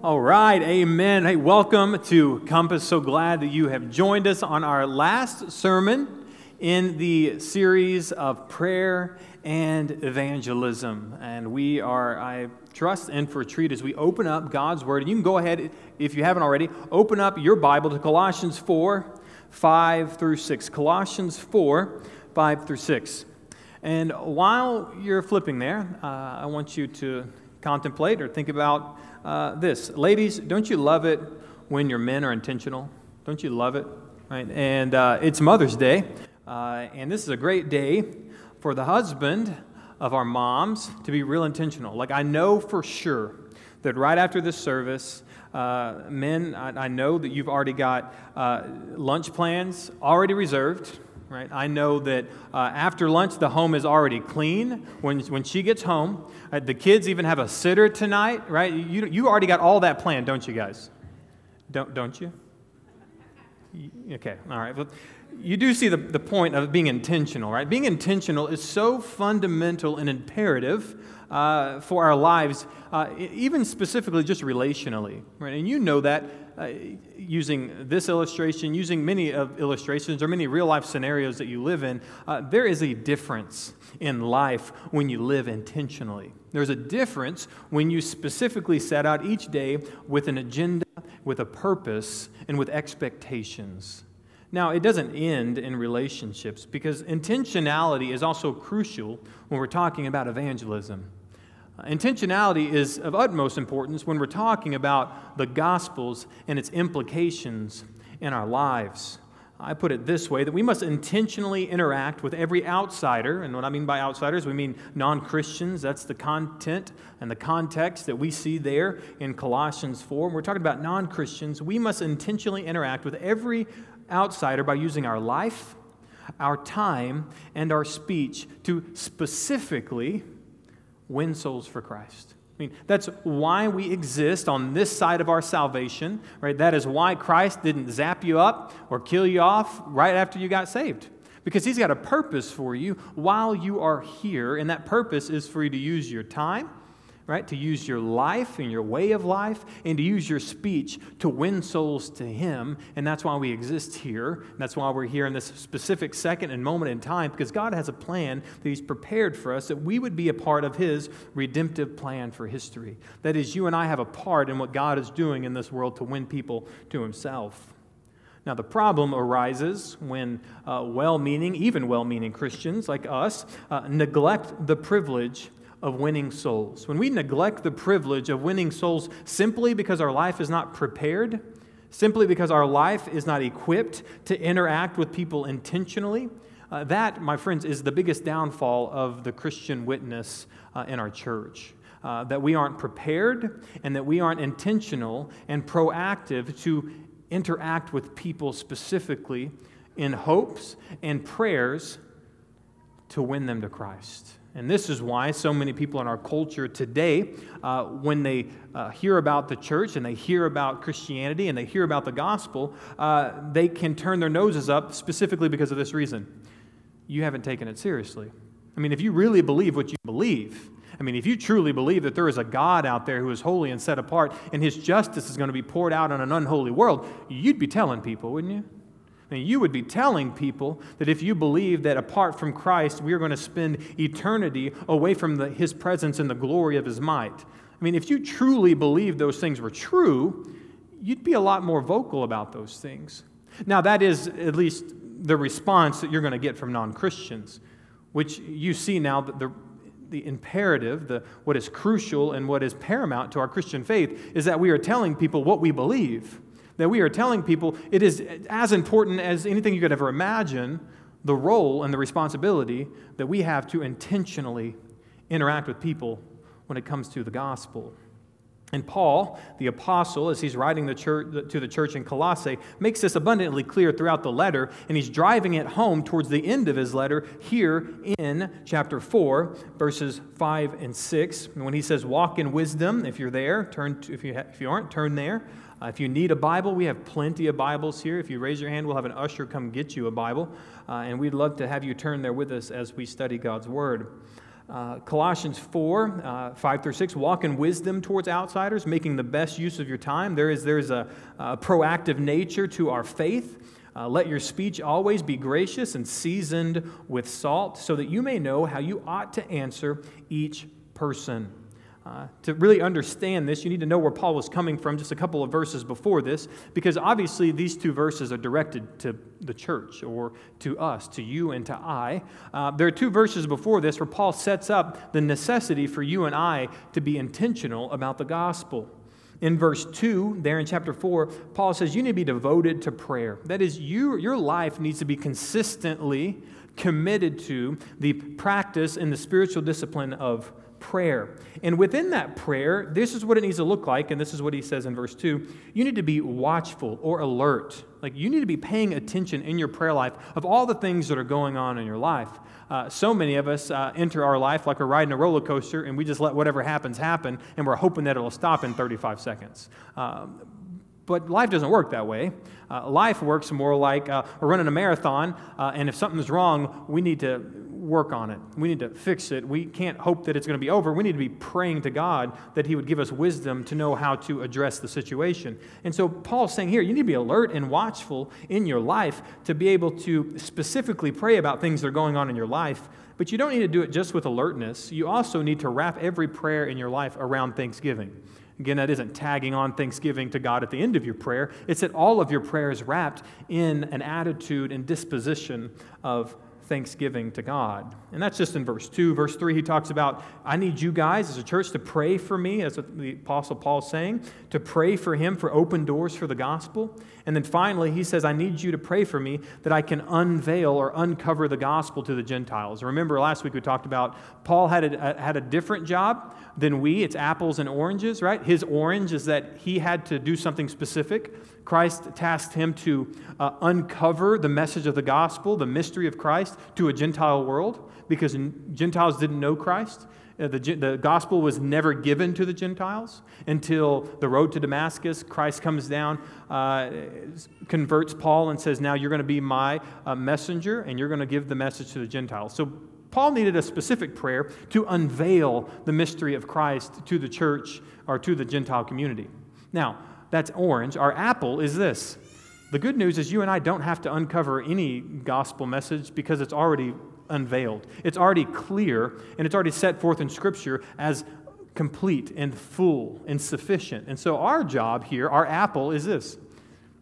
All right, amen. Hey, welcome to Compass. So glad that you have joined us on our last sermon in the series of prayer and evangelism. And we are, I trust, in for a treat as we open up God's Word. And you can go ahead, if you haven't already, open up your Bible to Colossians 4 5 through 6. Colossians 4 5 through 6. And while you're flipping there, uh, I want you to contemplate or think about uh, this. Ladies, don't you love it when your men are intentional? Don't you love it? Right? And uh, it's Mother's Day, uh, and this is a great day for the husband of our moms to be real intentional. Like, I know for sure that right after this service, uh, men, I, I, know that you've already got uh, lunch plans already reserved right? I know that uh, after lunch, the home is already clean. When, when she gets home, uh, the kids even have a sitter tonight, right? You, you already got all that planned, don't you guys? Don't, don't you? Okay, all right. But you do see the, the point of being intentional, right? Being intentional is so fundamental and imperative uh, for our lives, uh, even specifically just relationally, right? And you know that uh, using this illustration, using many of illustrations or many real life scenarios that you live in, uh, there is a difference in life when you live intentionally. There's a difference when you specifically set out each day with an agenda, with a purpose, and with expectations. Now, it doesn't end in relationships because intentionality is also crucial when we're talking about evangelism. Uh, intentionality is of utmost importance when we're talking about the Gospels and its implications in our lives. I put it this way that we must intentionally interact with every outsider. And what I mean by outsiders, we mean non Christians. That's the content and the context that we see there in Colossians 4. When we're talking about non Christians, we must intentionally interact with every outsider by using our life, our time, and our speech to specifically win souls for Christ. I mean, that's why we exist on this side of our salvation, right? That is why Christ didn't zap you up or kill you off right after you got saved. Because he's got a purpose for you while you are here, and that purpose is for you to use your time, right? To use your life and your way of life and to use your speech to win souls to Him. And that's why we exist here. That's why we're here in this specific second and moment in time because God has a plan that He's prepared for us that we would be a part of His redemptive plan for history. That is, you and I have a part in what God is doing in this world to win people to Himself. Now, the problem arises when uh, well meaning, even well meaning Christians like us, uh, neglect the privilege of winning souls, when we neglect the privilege of winning souls simply because our life is not prepared, simply because our life is not equipped to interact with people intentionally, uh, that, my friends, is the biggest downfall of the Christian witness uh, in our church. Uh, that we aren't prepared and that we aren't intentional and proactive to interact with people specifically in hopes and prayers to win them to Christ. And this is why so many people in our culture today, uh, when they uh, hear about the church and they hear about Christianity and they hear about the gospel, uh, they can turn their noses up specifically because of this reason. You haven't taken it seriously. I mean, if you really believe what you believe, I mean, if you truly believe that there is a God out there who is holy and set apart and his justice is going to be poured out on an unholy world, you'd be telling people, wouldn't you? And you would be telling people that if you believe that apart from Christ, we are going to spend eternity away from the, his presence and the glory of his might. I mean, if you truly believe those things were true, you'd be a lot more vocal about those things. Now, that is at least the response that you're going to get from non Christians, which you see now that the, the imperative, the, what is crucial and what is paramount to our Christian faith, is that we are telling people what we believe that we are telling people it is as important as anything you could ever imagine the role and the responsibility that we have to intentionally interact with people when it comes to the gospel. And Paul, the apostle, as he's writing the church, to the church in Colossae, makes this abundantly clear throughout the letter, and he's driving it home towards the end of his letter here in chapter 4, verses 5 and 6. And when he says, Walk in wisdom, if you're there, turn to, if, you ha- if you aren't, turn there. Uh, if you need a Bible, we have plenty of Bibles here. If you raise your hand, we'll have an usher come get you a Bible. Uh, and we'd love to have you turn there with us as we study God's Word. Uh, Colossians 4, uh, 5 through 6, walk in wisdom towards outsiders, making the best use of your time. There is, there is a, a proactive nature to our faith. Uh, let your speech always be gracious and seasoned with salt, so that you may know how you ought to answer each person. Uh, to really understand this, you need to know where Paul was coming from just a couple of verses before this, because obviously these two verses are directed to the church or to us, to you and to I. Uh, there are two verses before this where Paul sets up the necessity for you and I to be intentional about the gospel. In verse 2, there in chapter 4, Paul says you need to be devoted to prayer. That is, you, your life needs to be consistently committed to the practice and the spiritual discipline of prayer. And within that prayer, this is what it needs to look like, and this is what he says in verse 2 you need to be watchful or alert. Like you need to be paying attention in your prayer life of all the things that are going on in your life. Uh, so many of us uh, enter our life like we're riding a roller coaster and we just let whatever happens happen and we're hoping that it'll stop in 35 seconds. Um, but life doesn't work that way. Uh, life works more like uh, we're running a marathon, uh, and if something's wrong, we need to work on it. We need to fix it. We can't hope that it's going to be over. We need to be praying to God that He would give us wisdom to know how to address the situation. And so Paul's saying here, you need to be alert and watchful in your life to be able to specifically pray about things that are going on in your life. But you don't need to do it just with alertness. You also need to wrap every prayer in your life around Thanksgiving. Again, that isn't tagging on Thanksgiving to God at the end of your prayer. It's that all of your prayers wrapped in an attitude and disposition of thanksgiving to God. And that's just in verse 2. Verse 3, he talks about, I need you guys as a church to pray for me, as the Apostle Paul is saying, to pray for him for open doors for the gospel. And then finally, he says, I need you to pray for me that I can unveil or uncover the gospel to the Gentiles. Remember, last week we talked about Paul had a, had a different job than we. It's apples and oranges, right? His orange is that he had to do something specific. Christ tasked him to uh, uncover the message of the gospel, the mystery of Christ, to a Gentile world because Gentiles didn't know Christ. Uh, the, the gospel was never given to the Gentiles until the road to Damascus. Christ comes down, uh, converts Paul, and says, Now you're going to be my uh, messenger, and you're going to give the message to the Gentiles. So Paul needed a specific prayer to unveil the mystery of Christ to the church or to the Gentile community. Now, that's orange. Our apple is this. The good news is you and I don't have to uncover any gospel message because it's already unveiled. It's already clear and it's already set forth in Scripture as complete and full and sufficient. And so our job here, our apple, is this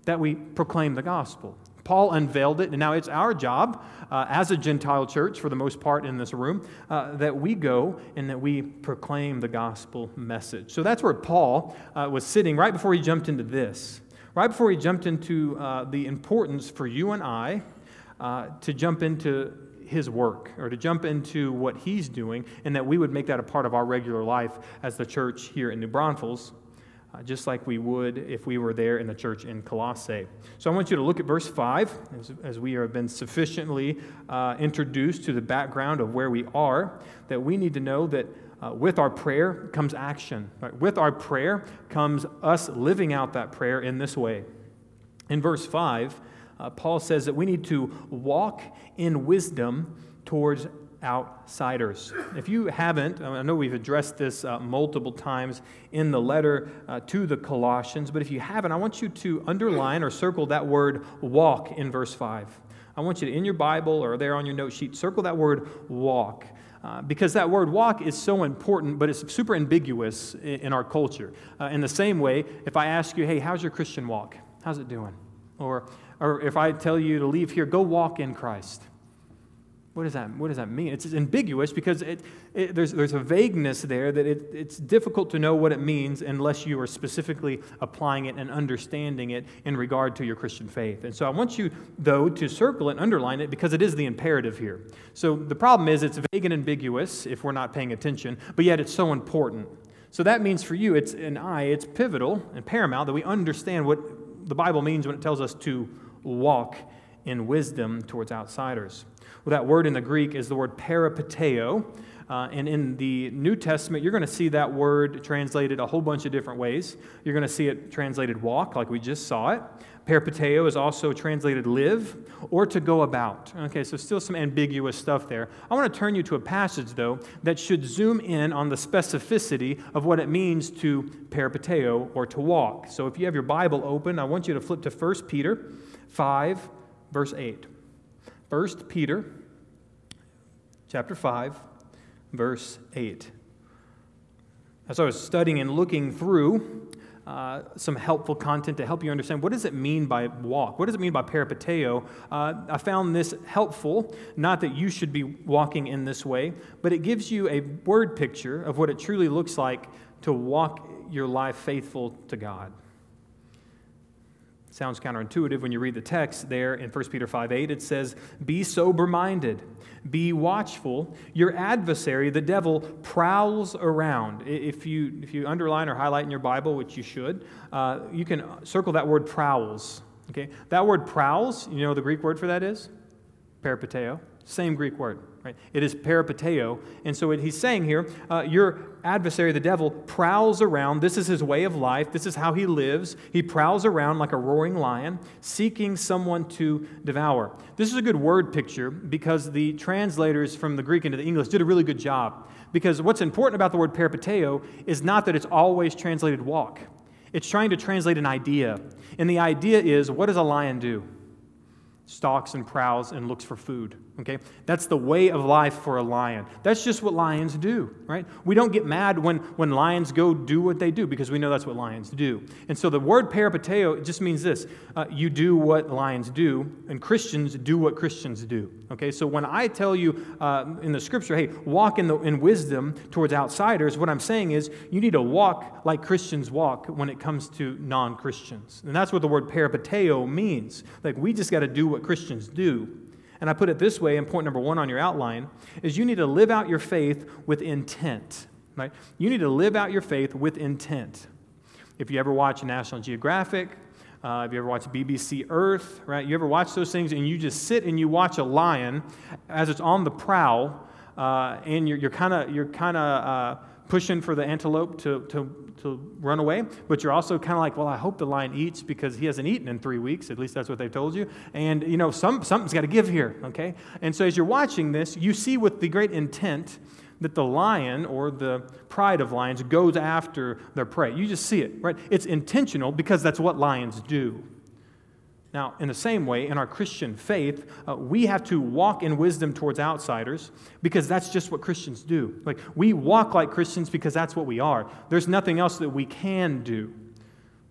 that we proclaim the gospel. Paul unveiled it, and now it's our job uh, as a Gentile church, for the most part in this room, uh, that we go and that we proclaim the gospel message. So that's where Paul uh, was sitting right before he jumped into this, right before he jumped into uh, the importance for you and I uh, to jump into his work or to jump into what he's doing, and that we would make that a part of our regular life as the church here in New Braunfels uh, just like we would if we were there in the church in Colossae. So I want you to look at verse 5 as, as we have been sufficiently uh, introduced to the background of where we are, that we need to know that uh, with our prayer comes action. Right? With our prayer comes us living out that prayer in this way. In verse 5, uh, Paul says that we need to walk in wisdom towards outsiders. If you haven't, I know we've addressed this uh, multiple times in the letter uh, to the Colossians, but if you haven't, I want you to underline or circle that word walk in verse 5. I want you to, in your Bible or there on your note sheet, circle that word walk. Uh, because that word walk is so important, but it's super ambiguous in, in our culture. Uh, in the same way, if I ask you, hey, how's your Christian walk? How's it doing? Or, or if I tell you to leave here, go walk in Christ. What does that, what does that mean? It's ambiguous because it, it, there's, there's a vagueness there that it, it's difficult to know what it means unless you are specifically applying it and understanding it in regard to your Christian faith. And so I want you, though, to circle and underline it because it is the imperative here. So the problem is it's vague and ambiguous if we're not paying attention, but yet it's so important. So that means for you, it's an I, it's pivotal and paramount that we understand what the Bible means when it tells us to walk in wisdom towards outsiders. Well, that word in the Greek is the word peripateo. Uh, and in the New Testament, you're going to see that word translated a whole bunch of different ways. You're going to see it translated walk, like we just saw it. Peripateo is also translated live or to go about. Okay, so still some ambiguous stuff there. I want to turn you to a passage, though, that should zoom in on the specificity of what it means to peripateo or to walk. So if you have your Bible open, I want you to flip to 1 Peter 5, verse 8. 1 Peter chapter 5, verse 8. As I was studying and looking through uh, some helpful content to help you understand what does it mean by walk what does it mean by peripateo uh, i found this helpful not that you should be walking in this way but it gives you a word picture of what it truly looks like to walk your life faithful to god Sounds counterintuitive when you read the text there in 1 Peter 5 8. It says, Be sober minded, be watchful. Your adversary, the devil, prowls around. If you, if you underline or highlight in your Bible, which you should, uh, you can circle that word prowls. Okay? That word prowls, you know the Greek word for that is? Peripateo. Same Greek word. Right? It is peripateo. And so he's saying here, uh, your adversary, the devil, prowls around. This is his way of life. This is how he lives. He prowls around like a roaring lion, seeking someone to devour. This is a good word picture because the translators from the Greek into the English did a really good job. Because what's important about the word peripateo is not that it's always translated walk. It's trying to translate an idea. And the idea is what does a lion do? Stalks and prowls and looks for food. Okay? That's the way of life for a lion. That's just what lions do, right? We don't get mad when, when lions go do what they do because we know that's what lions do. And so the word peripateo just means this uh, you do what lions do, and Christians do what Christians do. Okay? So when I tell you uh, in the scripture, hey, walk in, the, in wisdom towards outsiders, what I'm saying is you need to walk like Christians walk when it comes to non Christians. And that's what the word peripateo means. Like we just got to do what Christians do. And I put it this way in point number one on your outline is you need to live out your faith with intent. Right? You need to live out your faith with intent. If you ever watch National Geographic, uh, if you ever watch BBC Earth, right? You ever watch those things and you just sit and you watch a lion as it's on the prowl, uh, and you're kind of you're kind of pushing for the antelope to, to, to run away, but you're also kind of like, well, I hope the lion eats because he hasn't eaten in three weeks. At least that's what they've told you. And, you know, some, something's got to give here, okay? And so as you're watching this, you see with the great intent that the lion or the pride of lions goes after their prey. You just see it, right? It's intentional because that's what lions do. Now, in the same way, in our Christian faith, uh, we have to walk in wisdom towards outsiders because that's just what Christians do. Like, we walk like Christians because that's what we are. There's nothing else that we can do.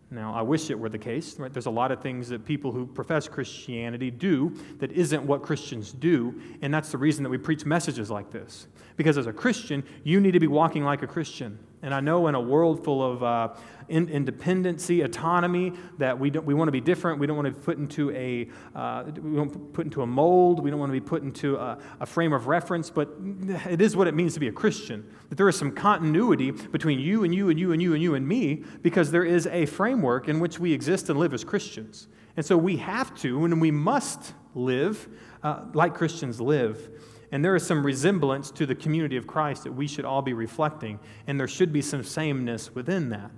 Now, I wish it were the case, right? There's a lot of things that people who profess Christianity do that isn't what Christians do, and that's the reason that we preach messages like this. Because as a Christian, you need to be walking like a Christian. And I know in a world full of uh, in, independency, autonomy, that we, don't, we want to be different. We don't want to be put into a, uh, we don't put into a mold. We don't want to be put into a, a frame of reference. But it is what it means to be a Christian. That there is some continuity between you and you and you and you and you and me because there is a framework in which we exist and live as Christians. And so we have to and we must live uh, like Christians live. And there is some resemblance to the community of Christ that we should all be reflecting, and there should be some sameness within that.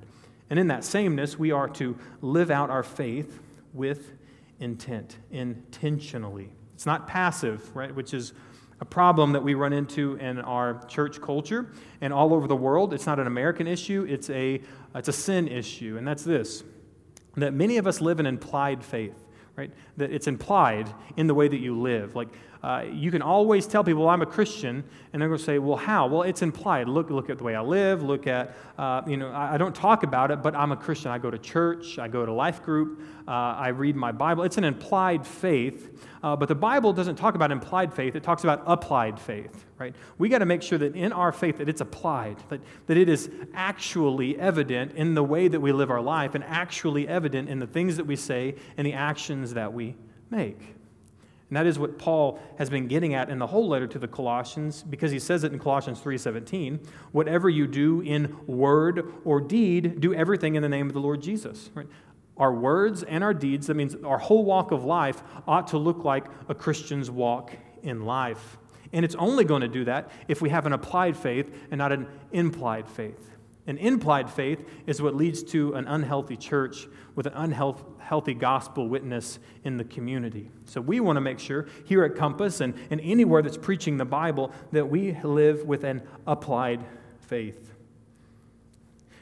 And in that sameness, we are to live out our faith with intent, intentionally. It's not passive, right, which is a problem that we run into in our church culture and all over the world. It's not an American issue, it's a, it's a sin issue, and that's this that many of us live in implied faith right? That it's implied in the way that you live. Like uh, you can always tell people, well, I'm a Christian, and they're going to say, well, how? Well, it's implied. Look, look at the way I live. Look at, uh, you know, I, I, don't talk about it, but I'm a Christian. I go to church. I go to life group. Uh, I read my Bible. It's an implied faith, uh, but the Bible doesn't talk about implied faith. It talks about applied faith, right? We got to make sure that in our faith that it's applied, that, that it is actually evident in the way that we live our life and actually evident in the things that we say and the actions that we make. And that is what Paul has been getting at in the whole letter to the Colossians because he says it in Colossians 3:17, whatever you do in word or deed, do everything in the name of the Lord Jesus. Right? Our words and our deeds, that means our whole walk of life ought to look like a Christian's walk in life. And it's only going to do that if we have an applied faith and not an implied faith. An implied faith is what leads to an unhealthy church with an unhealthy gospel witness in the community. So we want to make sure here at Compass and, and anywhere that's preaching the Bible that we live with an applied faith.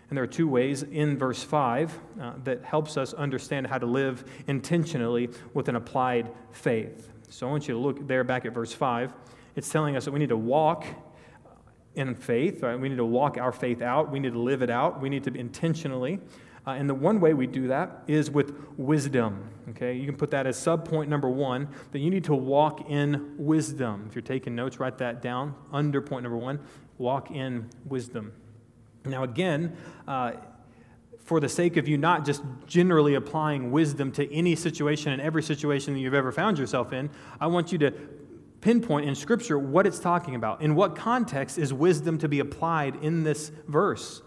And there are two ways in verse 5 uh, that helps us understand how to live intentionally with an applied faith. So I want you to look there back at verse 5. It's telling us that we need to walk in faith, right? We need to walk our faith out. We need to live it out. We need to intentionally. Uh, and the one way we do that is with wisdom. Okay, you can put that as sub point number one that you need to walk in wisdom. If you're taking notes, write that down under point number one walk in wisdom. Now, again, uh, for the sake of you not just generally applying wisdom to any situation and every situation that you've ever found yourself in, I want you to pinpoint in Scripture what it's talking about. In what context is wisdom to be applied in this verse?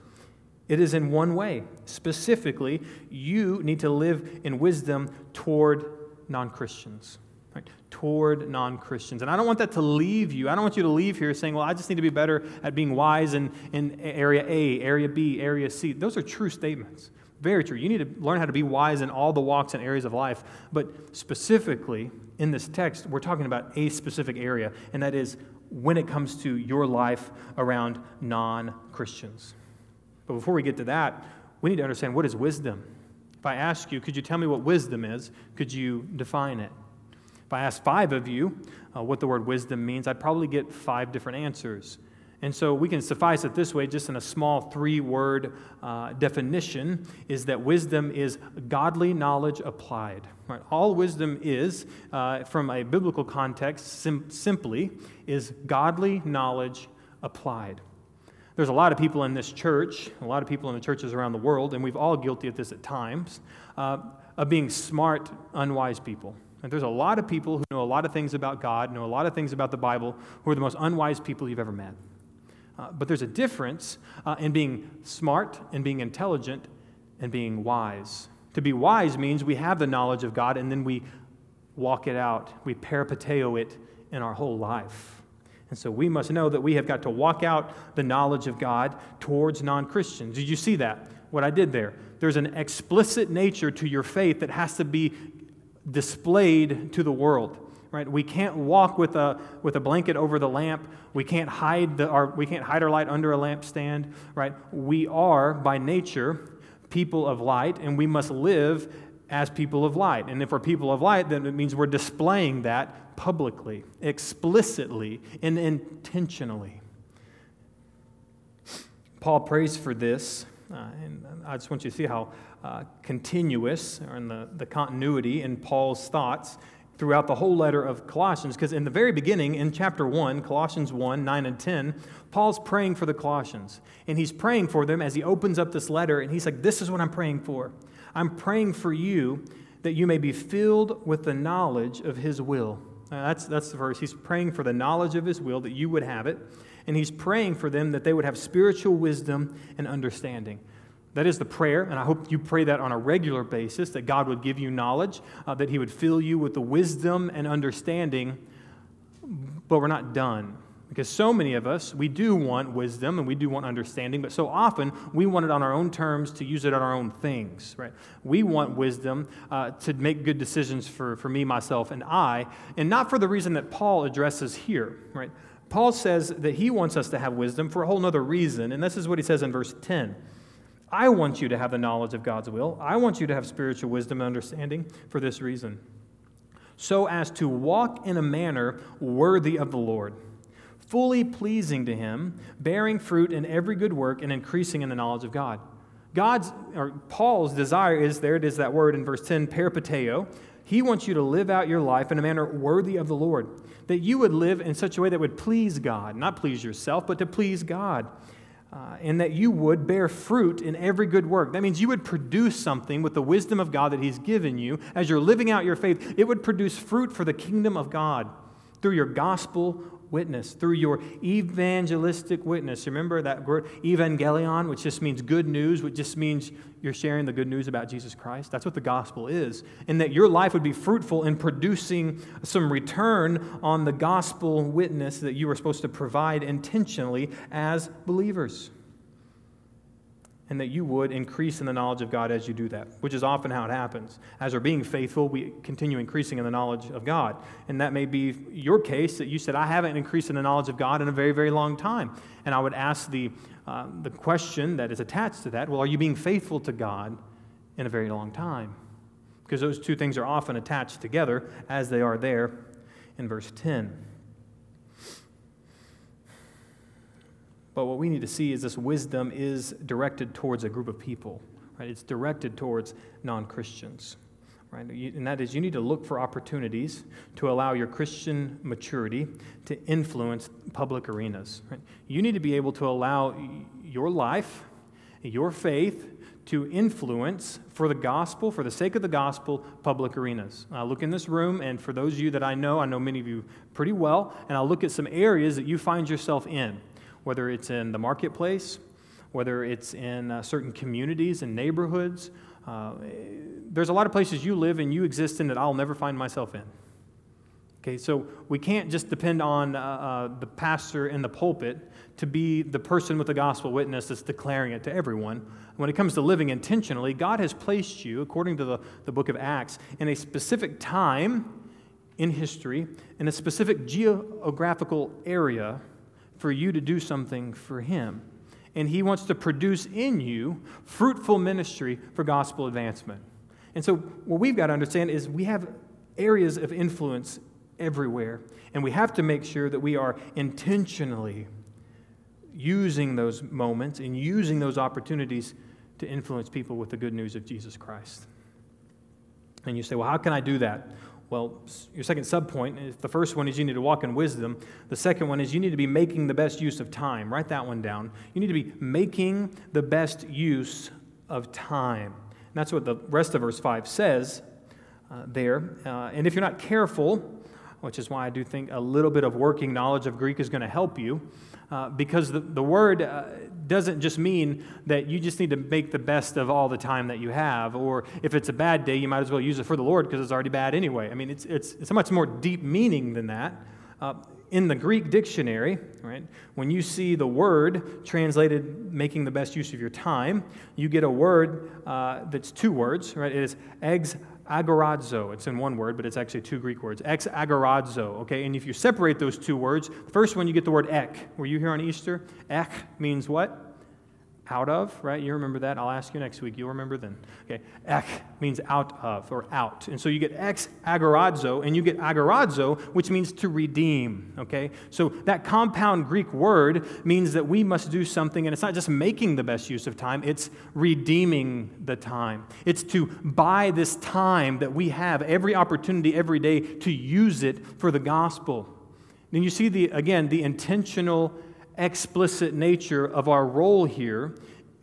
It is in one way. Specifically, you need to live in wisdom toward non Christians. Right? Toward non Christians. And I don't want that to leave you. I don't want you to leave here saying, well, I just need to be better at being wise in, in area A, area B, area C. Those are true statements. Very true. You need to learn how to be wise in all the walks and areas of life. But specifically, in this text, we're talking about a specific area, and that is when it comes to your life around non Christians. But before we get to that, we need to understand what is wisdom. If I ask you, could you tell me what wisdom is? Could you define it? If I ask five of you uh, what the word wisdom means, I'd probably get five different answers. And so we can suffice it this way, just in a small three word uh, definition, is that wisdom is godly knowledge applied. Right? All wisdom is, uh, from a biblical context, sim- simply, is godly knowledge applied. There's a lot of people in this church, a lot of people in the churches around the world, and we've all guilty of this at times, uh, of being smart, unwise people. And there's a lot of people who know a lot of things about God, know a lot of things about the Bible, who are the most unwise people you've ever met. Uh, but there's a difference uh, in being smart and being intelligent and being wise. To be wise means we have the knowledge of God and then we walk it out, we peripateo it in our whole life. And so we must know that we have got to walk out the knowledge of God towards non Christians. Did you see that? What I did there? There's an explicit nature to your faith that has to be displayed to the world right? We can't walk with a, with a blanket over the lamp. We can't, hide the, our, we can't hide our light under a lampstand, right? We are, by nature, people of light, and we must live as people of light. And if we're people of light, then it means we're displaying that publicly, explicitly, and intentionally. Paul prays for this, uh, and I just want you to see how uh, continuous, or in the, the continuity in Paul's thoughts throughout the whole letter of Colossians, because in the very beginning, in chapter 1, Colossians 1 9 and 10, Paul's praying for the Colossians. And he's praying for them as he opens up this letter, and he's like, This is what I'm praying for. I'm praying for you that you may be filled with the knowledge of his will. Now, that's, that's the verse. He's praying for the knowledge of his will, that you would have it. And he's praying for them that they would have spiritual wisdom and understanding. That is the prayer, and I hope you pray that on a regular basis that God would give you knowledge, uh, that He would fill you with the wisdom and understanding. But we're not done. Because so many of us, we do want wisdom and we do want understanding, but so often we want it on our own terms to use it on our own things, right? We want wisdom uh, to make good decisions for, for me, myself, and I, and not for the reason that Paul addresses here, right? Paul says that he wants us to have wisdom for a whole other reason, and this is what he says in verse 10. I want you to have the knowledge of God's will. I want you to have spiritual wisdom and understanding for this reason. So as to walk in a manner worthy of the Lord, fully pleasing to Him, bearing fruit in every good work, and increasing in the knowledge of God. God's, or Paul's desire is, there it is that word in verse 10, peripateo. He wants you to live out your life in a manner worthy of the Lord. That you would live in such a way that would please God, not please yourself, but to please God uh, and that you would bear fruit in every good work. That means you would produce something with the wisdom of God that He's given you as you're living out your faith. It would produce fruit for the kingdom of God through your gospel witness, through your evangelistic witness. Remember that word evangelion, which just means good news, which just means you're sharing the good news about Jesus Christ. That's what the gospel is. And that your life would be fruitful in producing some return on the gospel witness that you were supposed to provide intentionally as believers and that you would increase in the knowledge of God as you do that, which is often how it happens. As we're being faithful, we continue increasing in the knowledge of God. And that may be your case that you said, I haven't increased in the knowledge of God in a very, very long time. And I would ask the, uh, the question that is attached to that well, are you being faithful to God in a very long time? Because those two things are often attached together as they are there in verse 10. But what we need to see is this wisdom is directed towards a group of people, right? It's directed towards non Christians, right? And that is, you need to look for opportunities to allow your Christian maturity to influence public arenas, right? You need to be able to allow your life, your faith, to influence for the gospel, for the sake of the gospel, public arenas. I look in this room, and for those of you that I know, I know many of you pretty well, and I'll look at some areas that you find yourself in whether it's in the marketplace, whether it's in uh, certain communities and neighborhoods. Uh, there's a lot of places you live and you exist in that I'll never find myself in. Okay, so we can't just depend on uh, uh, the pastor in the pulpit to be the person with the gospel witness that's declaring it to everyone. When it comes to living intentionally, God has placed you, according to the, the book of Acts, in a specific time in history, in a specific geographical area for you to do something for Him. And He wants to produce in you fruitful ministry for gospel advancement. And so, what we've got to understand is we have areas of influence everywhere. And we have to make sure that we are intentionally using those moments and using those opportunities to influence people with the good news of Jesus Christ. And you say, well, how can I do that? Well, your second subpoint is the first one is you need to walk in wisdom. The second one is you need to be making the best use of time. Write that one down. You need to be making the best use of time. And that's what the rest of verse 5 says uh, there. Uh, and if you're not careful, which is why I do think a little bit of working knowledge of Greek is going to help you, uh, because the, the word uh, doesn't just mean that you just need to make the best of all the time that you have, or if it's a bad day, you might as well use it for the Lord because it's already bad anyway. I mean, it's, it's, it's a much more deep meaning than that. Uh, in the Greek dictionary, right, when you see the word translated making the best use of your time, you get a word uh, that's two words, right? It is ex agorazo. It's in one word, but it's actually two Greek words. Ex agorazo, okay? And if you separate those two words, first one you get the word ek. Were you here on Easter? Ek means what? Out of, right? You remember that? I'll ask you next week. You'll remember then. Okay. Ek means out of or out. And so you get ex agorazo and you get agorazo, which means to redeem. Okay. So that compound Greek word means that we must do something, and it's not just making the best use of time, it's redeeming the time. It's to buy this time that we have every opportunity every day to use it for the gospel. Then you see the again the intentional explicit nature of our role here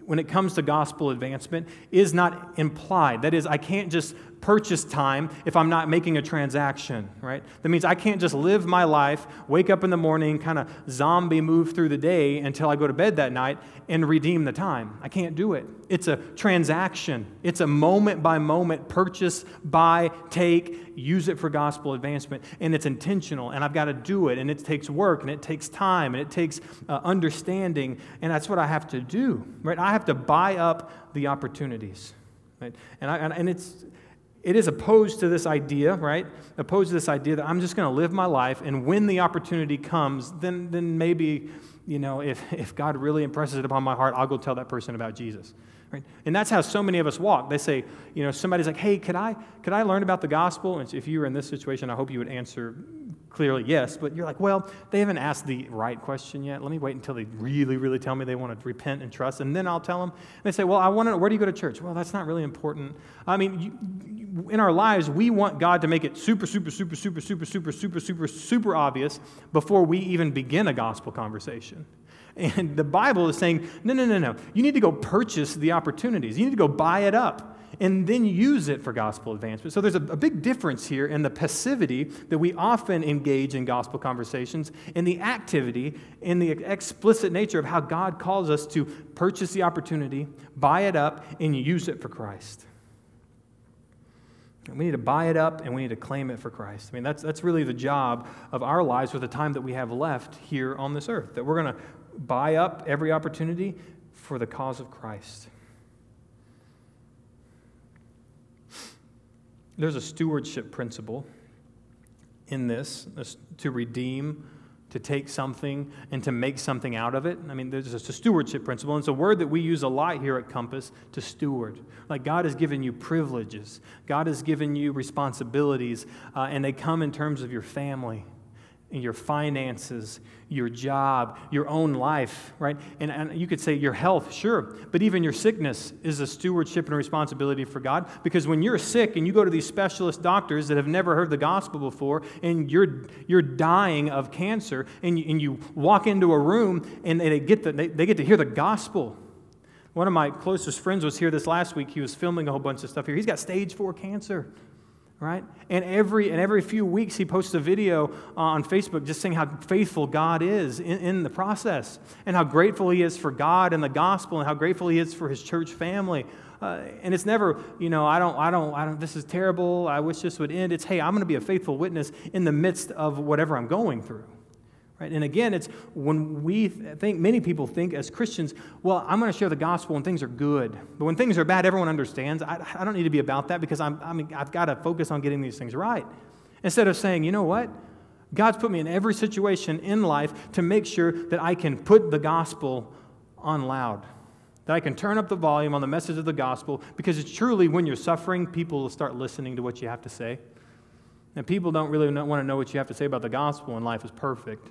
when it comes to gospel advancement is not implied. That is, I can't just purchase time if I'm not making a transaction, right? That means I can't just live my life, wake up in the morning, kind of zombie move through the day until I go to bed that night and redeem the time. I can't do it. It's a transaction, it's a moment by moment purchase, buy, take, use it for gospel advancement. And it's intentional, and I've got to do it, and it takes work, and it takes time, and it takes uh, understanding, and that's what I have to do, right? I have to buy up the opportunities. Right? And, I, and it's it is opposed to this idea, right? Opposed to this idea that I'm just going to live my life, and when the opportunity comes, then, then maybe, you know, if, if God really impresses it upon my heart, I'll go tell that person about Jesus. Right? And that's how so many of us walk. They say, you know, somebody's like, hey, could I, could I learn about the gospel? And if you were in this situation, I hope you would answer clearly yes, but you're like, well, they haven't asked the right question yet. Let me wait until they really, really tell me they want to repent and trust, and then I'll tell them. And they say, well, I want to know, where do you go to church? Well, that's not really important. I mean, you, you, in our lives, we want God to make it super, super, super, super, super, super, super, super, super obvious before we even begin a gospel conversation. And the Bible is saying, no, no, no, no. You need to go purchase the opportunities. You need to go buy it up. And then use it for gospel advancement. So there's a, a, big difference here in the passivity that we often engage in gospel conversations and the activity in the explicit nature of how God calls us to purchase the opportunity, buy it up, and use it for Christ. We need to buy it up and we need to claim it for Christ. I mean, that's, that's really the job of our lives with the time that we have left here on this earth, that we're going to buy up every opportunity for the cause of Christ. There's a stewardship principle in this to redeem, to take something, and to make something out of it. I mean, there's a stewardship principle. And it's a word that we use a lot here at Compass to steward. Like God has given you privileges, God has given you responsibilities, uh, and they come in terms of your family your finances, your job, your own life, right? And, and you could say your health, sure, but even your sickness is a stewardship and a responsibility for God because when you're sick and you go to these specialist doctors that have never heard the gospel before and you're, you're dying of cancer and you, and you walk into a room and they get, the, they, they get to hear the gospel. One of my closest friends was here this last week. He was filming a whole bunch of stuff here. He's got stage four cancer right? And every, and every few weeks, he posts a video on Facebook just saying how faithful God is in, in the process and how grateful he is for God and the gospel and how grateful he is for his church family. Uh, and it's never, you know, I don't, I don't, I don't, this is terrible. I wish this would end. It's, hey, I'm going to be a faithful witness in the midst of whatever I'm going through. Right? And again, it's when we think, many people think as Christians, well, I'm going to share the gospel when things are good. But when things are bad, everyone understands. I, I don't need to be about that because I'm, I mean, I've got to focus on getting these things right. Instead of saying, you know what? God's put me in every situation in life to make sure that I can put the gospel on loud, that I can turn up the volume on the message of the gospel because it's truly when you're suffering, people will start listening to what you have to say. And people don't really want to know what you have to say about the gospel when life is perfect.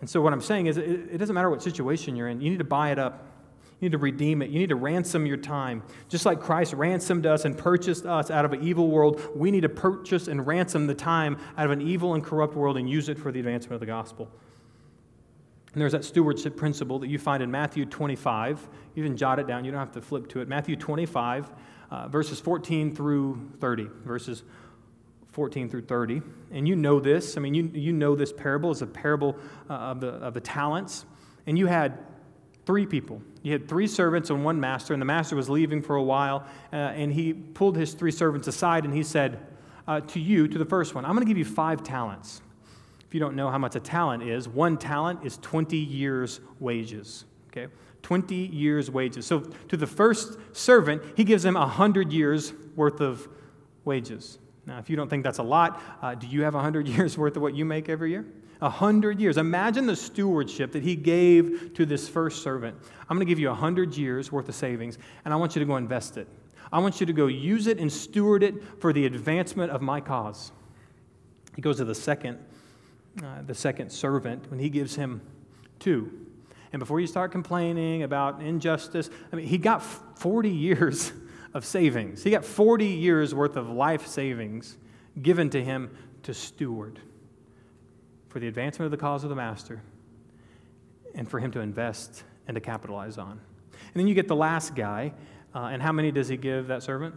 And so, what I'm saying is, it, doesn't matter what situation you're in, you need to buy it up. You need to redeem it. You need to ransom your time. Just like Christ ransomed us and purchased us out of an evil world, we need to purchase and ransom the time out of an evil and corrupt world and use it for the advancement of the gospel. And there's that stewardship principle that you find in Matthew 25. You can jot it down, you don't have to flip to it. Matthew 25, uh, verses 14 through 30. Verses 14 through 30. And you know this. I mean, you, you know this parable is a parable uh, of, the, of the talents. And you had three people. You had three servants and one master, and the master was leaving for a while, uh, and he pulled his three servants aside and he said uh, to you, to the first one, I'm going to give you five talents. If you don't know how much a talent is, one talent is 20 years' wages. Okay? 20 years' wages. So to the first servant, he gives him 100 years' worth of wages. Now, if you don't think that's a lot, uh, do you have 100 years worth of what you make every year? 100 years. Imagine the stewardship that he gave to this first servant. I'm going to give you 100 years worth of savings, and I want you to go invest it. I want you to go use it and steward it for the advancement of my cause. He goes to the second, uh, the second servant when he gives him two. And before you start complaining about injustice, I mean, he got 40 years of savings. He got 40 years worth of life savings given to him to steward for the advancement of the cause of the master and for him to invest and to capitalize on. And then you get the last guy, uh, and how many does he give that servant?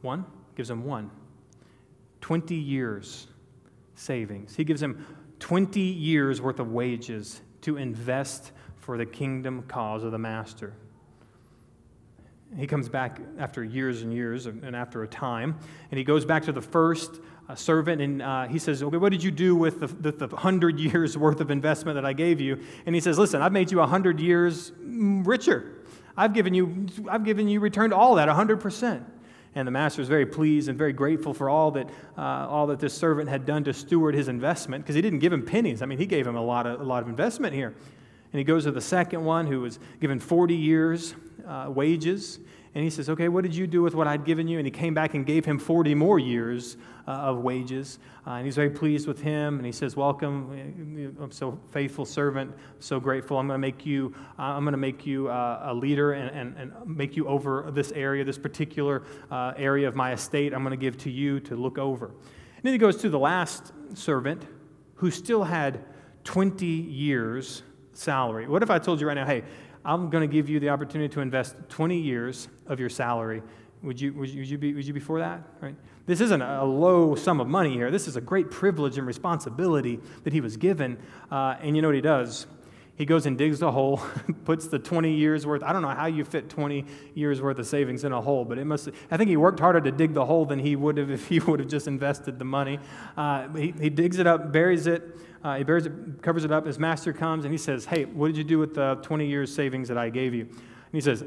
One? Gives him one. 20 years savings. He gives him 20 years worth of wages to invest for the kingdom cause of the master. He comes back after years and years and after a time, and he goes back to the first uh, servant and uh, he says, Okay, what did you do with the, the, the, hundred years worth of investment that I gave you? And he says, Listen, I've made you a hundred years richer. I've given you, I've given you returned all that, a hundred percent. And the master is very pleased and very grateful for all that, uh, all that this servant had done to steward his investment because he didn't give him pennies. I mean, he gave him a lot of, a lot of investment here. And he goes to the second one who was given 40 years uh, wages. And he says, Okay, what did you do with what I'd given you? And he came back and gave him 40 more years uh, of wages. Uh, and he's very pleased with him. And he says, Welcome, I'm so faithful servant, so grateful. I'm going to make you, uh, I'm going to make you a leader and, and, and, make you over this area, this particular uh, area of my estate. I'm going to give to you to look over. And then he goes to the last servant who still had 20 years salary. What if I told you right now, hey, I'm going to give you the opportunity to invest 20 years of your salary. Would you, would you, would you, be, would you be for that? Right? This isn't a low sum of money here. This is a great privilege and responsibility that he was given. Uh, and you know what he does? He goes and digs a hole, puts the 20 years worth. I don't know how you fit 20 years worth of savings in a hole, but it must. I think he worked harder to dig the hole than he would have if he would have just invested the money. Uh, he, he digs it up, buries it. Uh, he buries it, covers it up. His master comes and he says, "Hey, what did you do with the 20 years savings that I gave you?" And he says,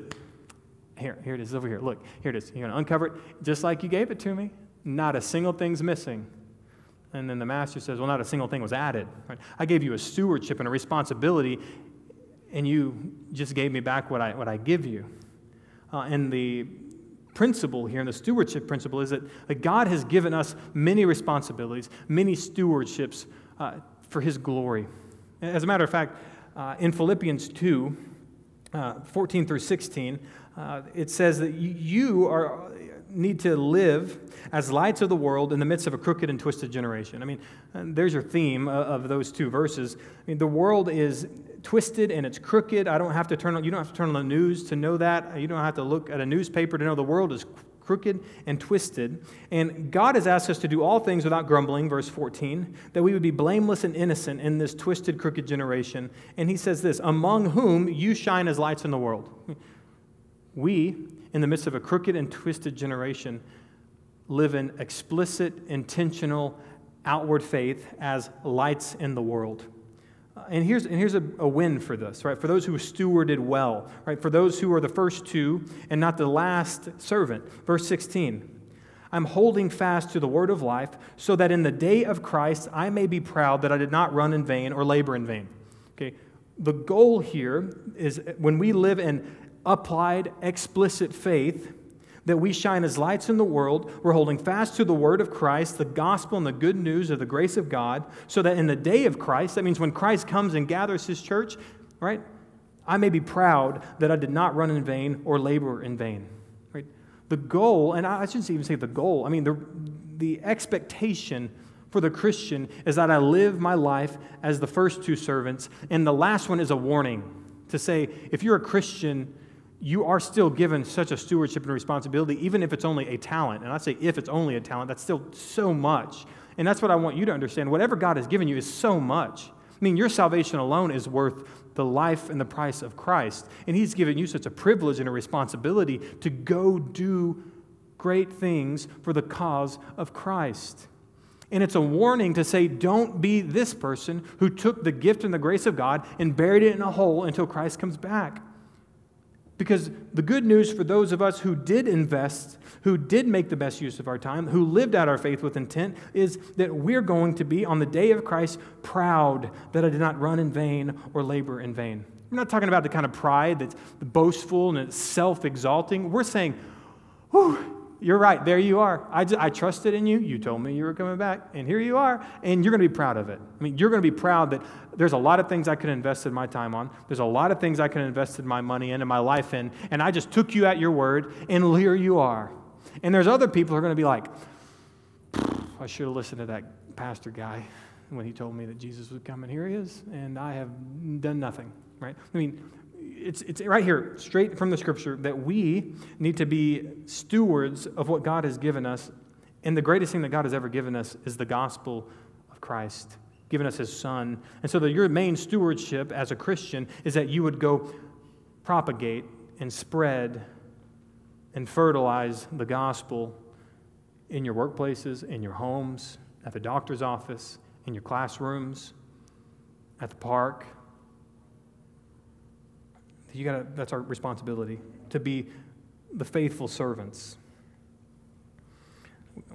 "Here, here it is over here. Look, here it is. You're gonna uncover it just like you gave it to me. Not a single thing's missing." And then the master says, Well, not a single thing was added. Right? I gave you a stewardship and a responsibility, and you just gave me back what I, what I give you. Uh, and the principle here, and the stewardship principle, is that, God has given us many responsibilities, many stewardships uh, for His glory. As a matter of fact, uh, in Philippians 2, uh, 14 through 16, uh, it says that you are need to live as lights of the world in the midst of a crooked and twisted generation. I mean, uh, there's your theme uh, of those two verses. I mean, the world is twisted and it's crooked. I don't have to turn on, you don't have to turn on the news to know that. You don't have to look at a newspaper to know the world is crooked and twisted. And God has asked us to do all things without grumbling, verse 14, that we would be blameless and innocent in this twisted, crooked generation. And he says this, among whom you shine as lights in the world. We, in the midst of a crooked and twisted generation, live in explicit, intentional, outward faith as lights in the world. Uh, and here's, and here's a, a, win for this, right? For those who stewarded well, right? For those who are the first two and not the last servant. Verse 16 I'm holding fast to the word of life, so that in the day of Christ I may be proud that I did not run in vain or labor in vain. Okay? The goal here is when we live in applied, explicit faith, that we shine as lights in the world. We're holding fast to the word of Christ, the gospel, and the good news of the grace of God, so that in the day of Christ, that means when Christ comes and gathers his church, right? I may be proud that I did not run in vain or labor in vain. Right? The goal, and I shouldn't even say the goal, I mean, the, the expectation for the Christian is that I live my life as the first two servants, and the last one is a warning to say, if you're a Christian, you are still given such a stewardship and responsibility, even if it's only a talent. And I say if it's only a talent, that's still so much. And that's what I want you to understand. Whatever God has given you is so much. I mean, your salvation alone is worth the life and the price of Christ. And He's given you such a privilege and a responsibility to go do great things for the cause of Christ. And it's a warning to say, don't be this person who took the gift and the grace of God and buried it in a hole until Christ comes back. Because the good news for those of us who did invest, who did make the best use of our time, who lived out our faith with intent, is that we're going to be, on the day of Christ, proud that I did not run in vain or labor in vain. We're not talking about the kind of pride that's boastful and it's self exalting. We're saying, whew, you're right. There you are. I, just, I trusted in you. You told me you were coming back, and here you are. And you're going to be proud of it. I mean, you're going to be proud that there's a lot of things I could have invested my time on. There's a lot of things I could have invested my money in and my life in. And I just took you at your word, and here you are. And there's other people who are going to be like, I should have listened to that pastor guy when he told me that Jesus would come, and here he is, and I have done nothing, right? I mean, it's, it's right here, straight from the scripture, that we need to be stewards of what God has given us. And the greatest thing that God has ever given us is the gospel of Christ, given us his son. And so that your main stewardship as a Christian is that you would go propagate and spread and fertilize the gospel in your workplaces, in your homes, at the doctor's office, in your classrooms, at the park you gotta, that's our responsibility to be the faithful servants.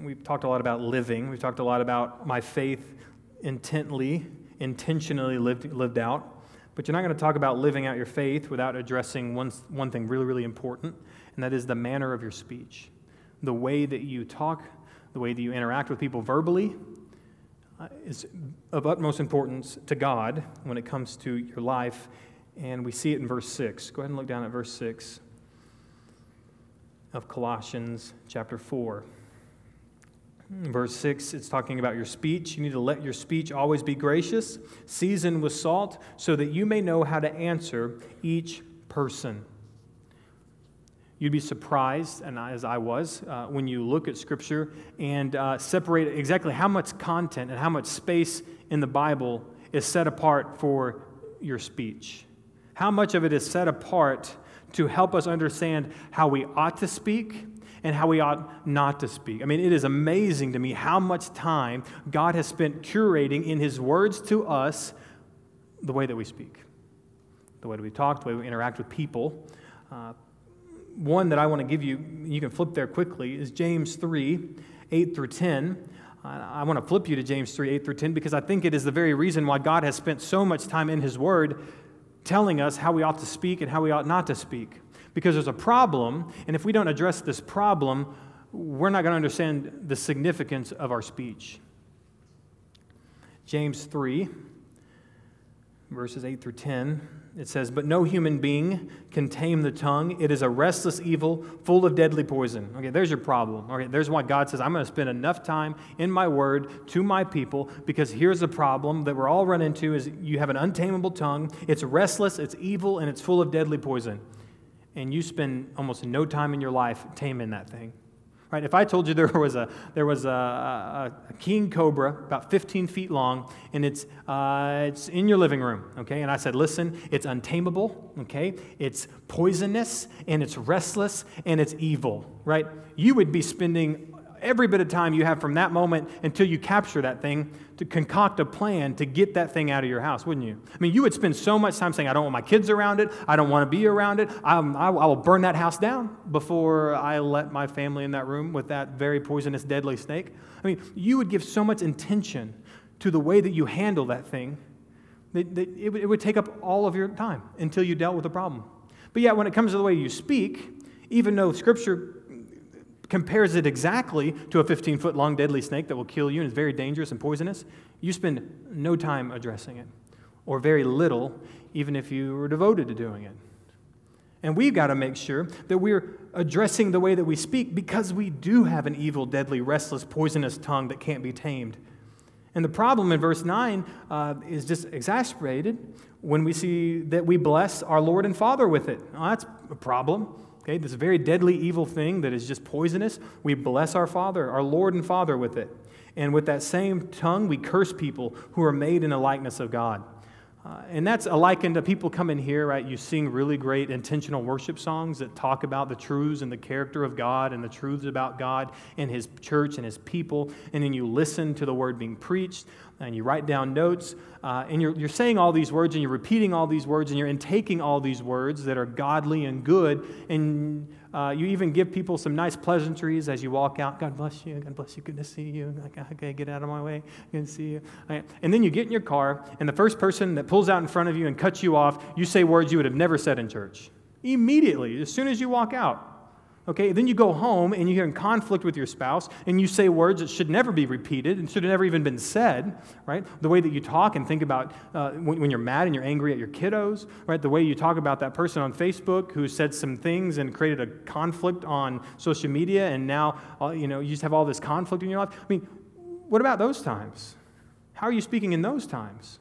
We've talked a lot about living. We've talked a lot about my faith intently, intentionally lived, lived out. But you're not going to talk about living out your faith without addressing one, one thing really, really important, and that is the manner of your speech. The way that you talk, the way that you interact with people verbally, uh, is of utmost importance to God when it comes to your life and we see it in verse 6. Go ahead and look down at verse 6 of Colossians chapter 4. verse 6, it's talking about your speech. You need to let your speech always be gracious, seasoned with salt, so that you may know how to answer each person. You'd be surprised, and as I was, uh, when you look at Scripture and uh, separate exactly how much content and how much space in the Bible is set apart for your speech. How much of it is set apart to help us understand how we ought to speak and how we ought not to speak. I mean, it is amazing to me how much time God has spent curating in His words to us the way that we speak, the way that we talk, the way we interact with people. Uh, one that I want to give you, you can flip there quickly, is James 3 8 through 10. I want to flip you to James 3 8 through 10 because I think it is the very reason why God has spent so much time in His Word telling us how we ought to speak and how we ought not to speak. Because there's a problem, and if we don't address this problem, we're not going to understand the significance of our speech. James 3, verses 8 through 10 it says, But no human being can tame the tongue. It is a restless evil full of deadly poison. Okay, there's your problem. Okay, there's why God says, I'm going to spend enough time in my word to my people because here's the problem that we're all run into is you have an untamable tongue. It's restless, it's evil, and it's full of deadly poison. And you spend almost no time in your life taming that thing. Right? If I told you there was a, there was a, a, a king cobra about 15 feet long and it's, uh, it's in your living room, okay? And I said, listen, it's untamable, okay? It's poisonous and it's restless and it's evil, right? You would be spending every bit of time you have from that moment until you capture that thing to concoct a plan to get that thing out of your house, wouldn't you? I mean, you would spend so much time saying, I don't want my kids around it. I don't want to be around it. I, I, I will burn that house down before I let my family in that room with that very poisonous, deadly snake. I mean, you would give so much intention to the way that you handle that thing that, that it, it would take up all of your time until you dealt with the problem. But yet, when it comes to the way you speak, even though Scripture compares it exactly to a 15 foot long deadly snake that will kill you and is very dangerous and poisonous, you spend no time addressing it, or very little, even if you were devoted to doing it. And we've got to make sure that we're addressing the way that we speak because we do have an evil, deadly, restless, poisonous tongue that can't be tamed. And the problem in verse 9 uh, is just exasperated when we see that we bless our Lord and Father with it. Well, that's a problem. Okay, this very deadly evil thing that is just poisonous, we bless our Father, our Lord and Father with it. And with that same tongue, we curse people who are made in the likeness of God. Uh, and that's a liken to people come in here, right? You sing really great intentional worship songs that talk about the truths and the character of God and the truths about God and His church and His people. And then you listen to the word being preached and you write down notes. Uh, and you're, you're saying all these words and you're repeating all these words and you're intaking all these words that are godly and good. And uh, you even give people some nice pleasantries as you walk out. God bless you. God bless you. Good to see you. Like, Okay, get out of my way. Good to see you. And then you get in your car, and the first person that pulls out in front of you and cuts you off, you say words you would have never said in church. Immediately, as soon as you walk out. Okay, then you go home and you're in conflict with your spouse and you say words that should never be repeated and should have never even been said, right? The way that you talk and think about uh, when, when, you're mad and you're angry at your kiddos, right? The way you talk about that person on Facebook who said some things and created a conflict on social media and now, uh, you know, you just have all this conflict in your life. I mean, what about those times? How are you speaking in those times?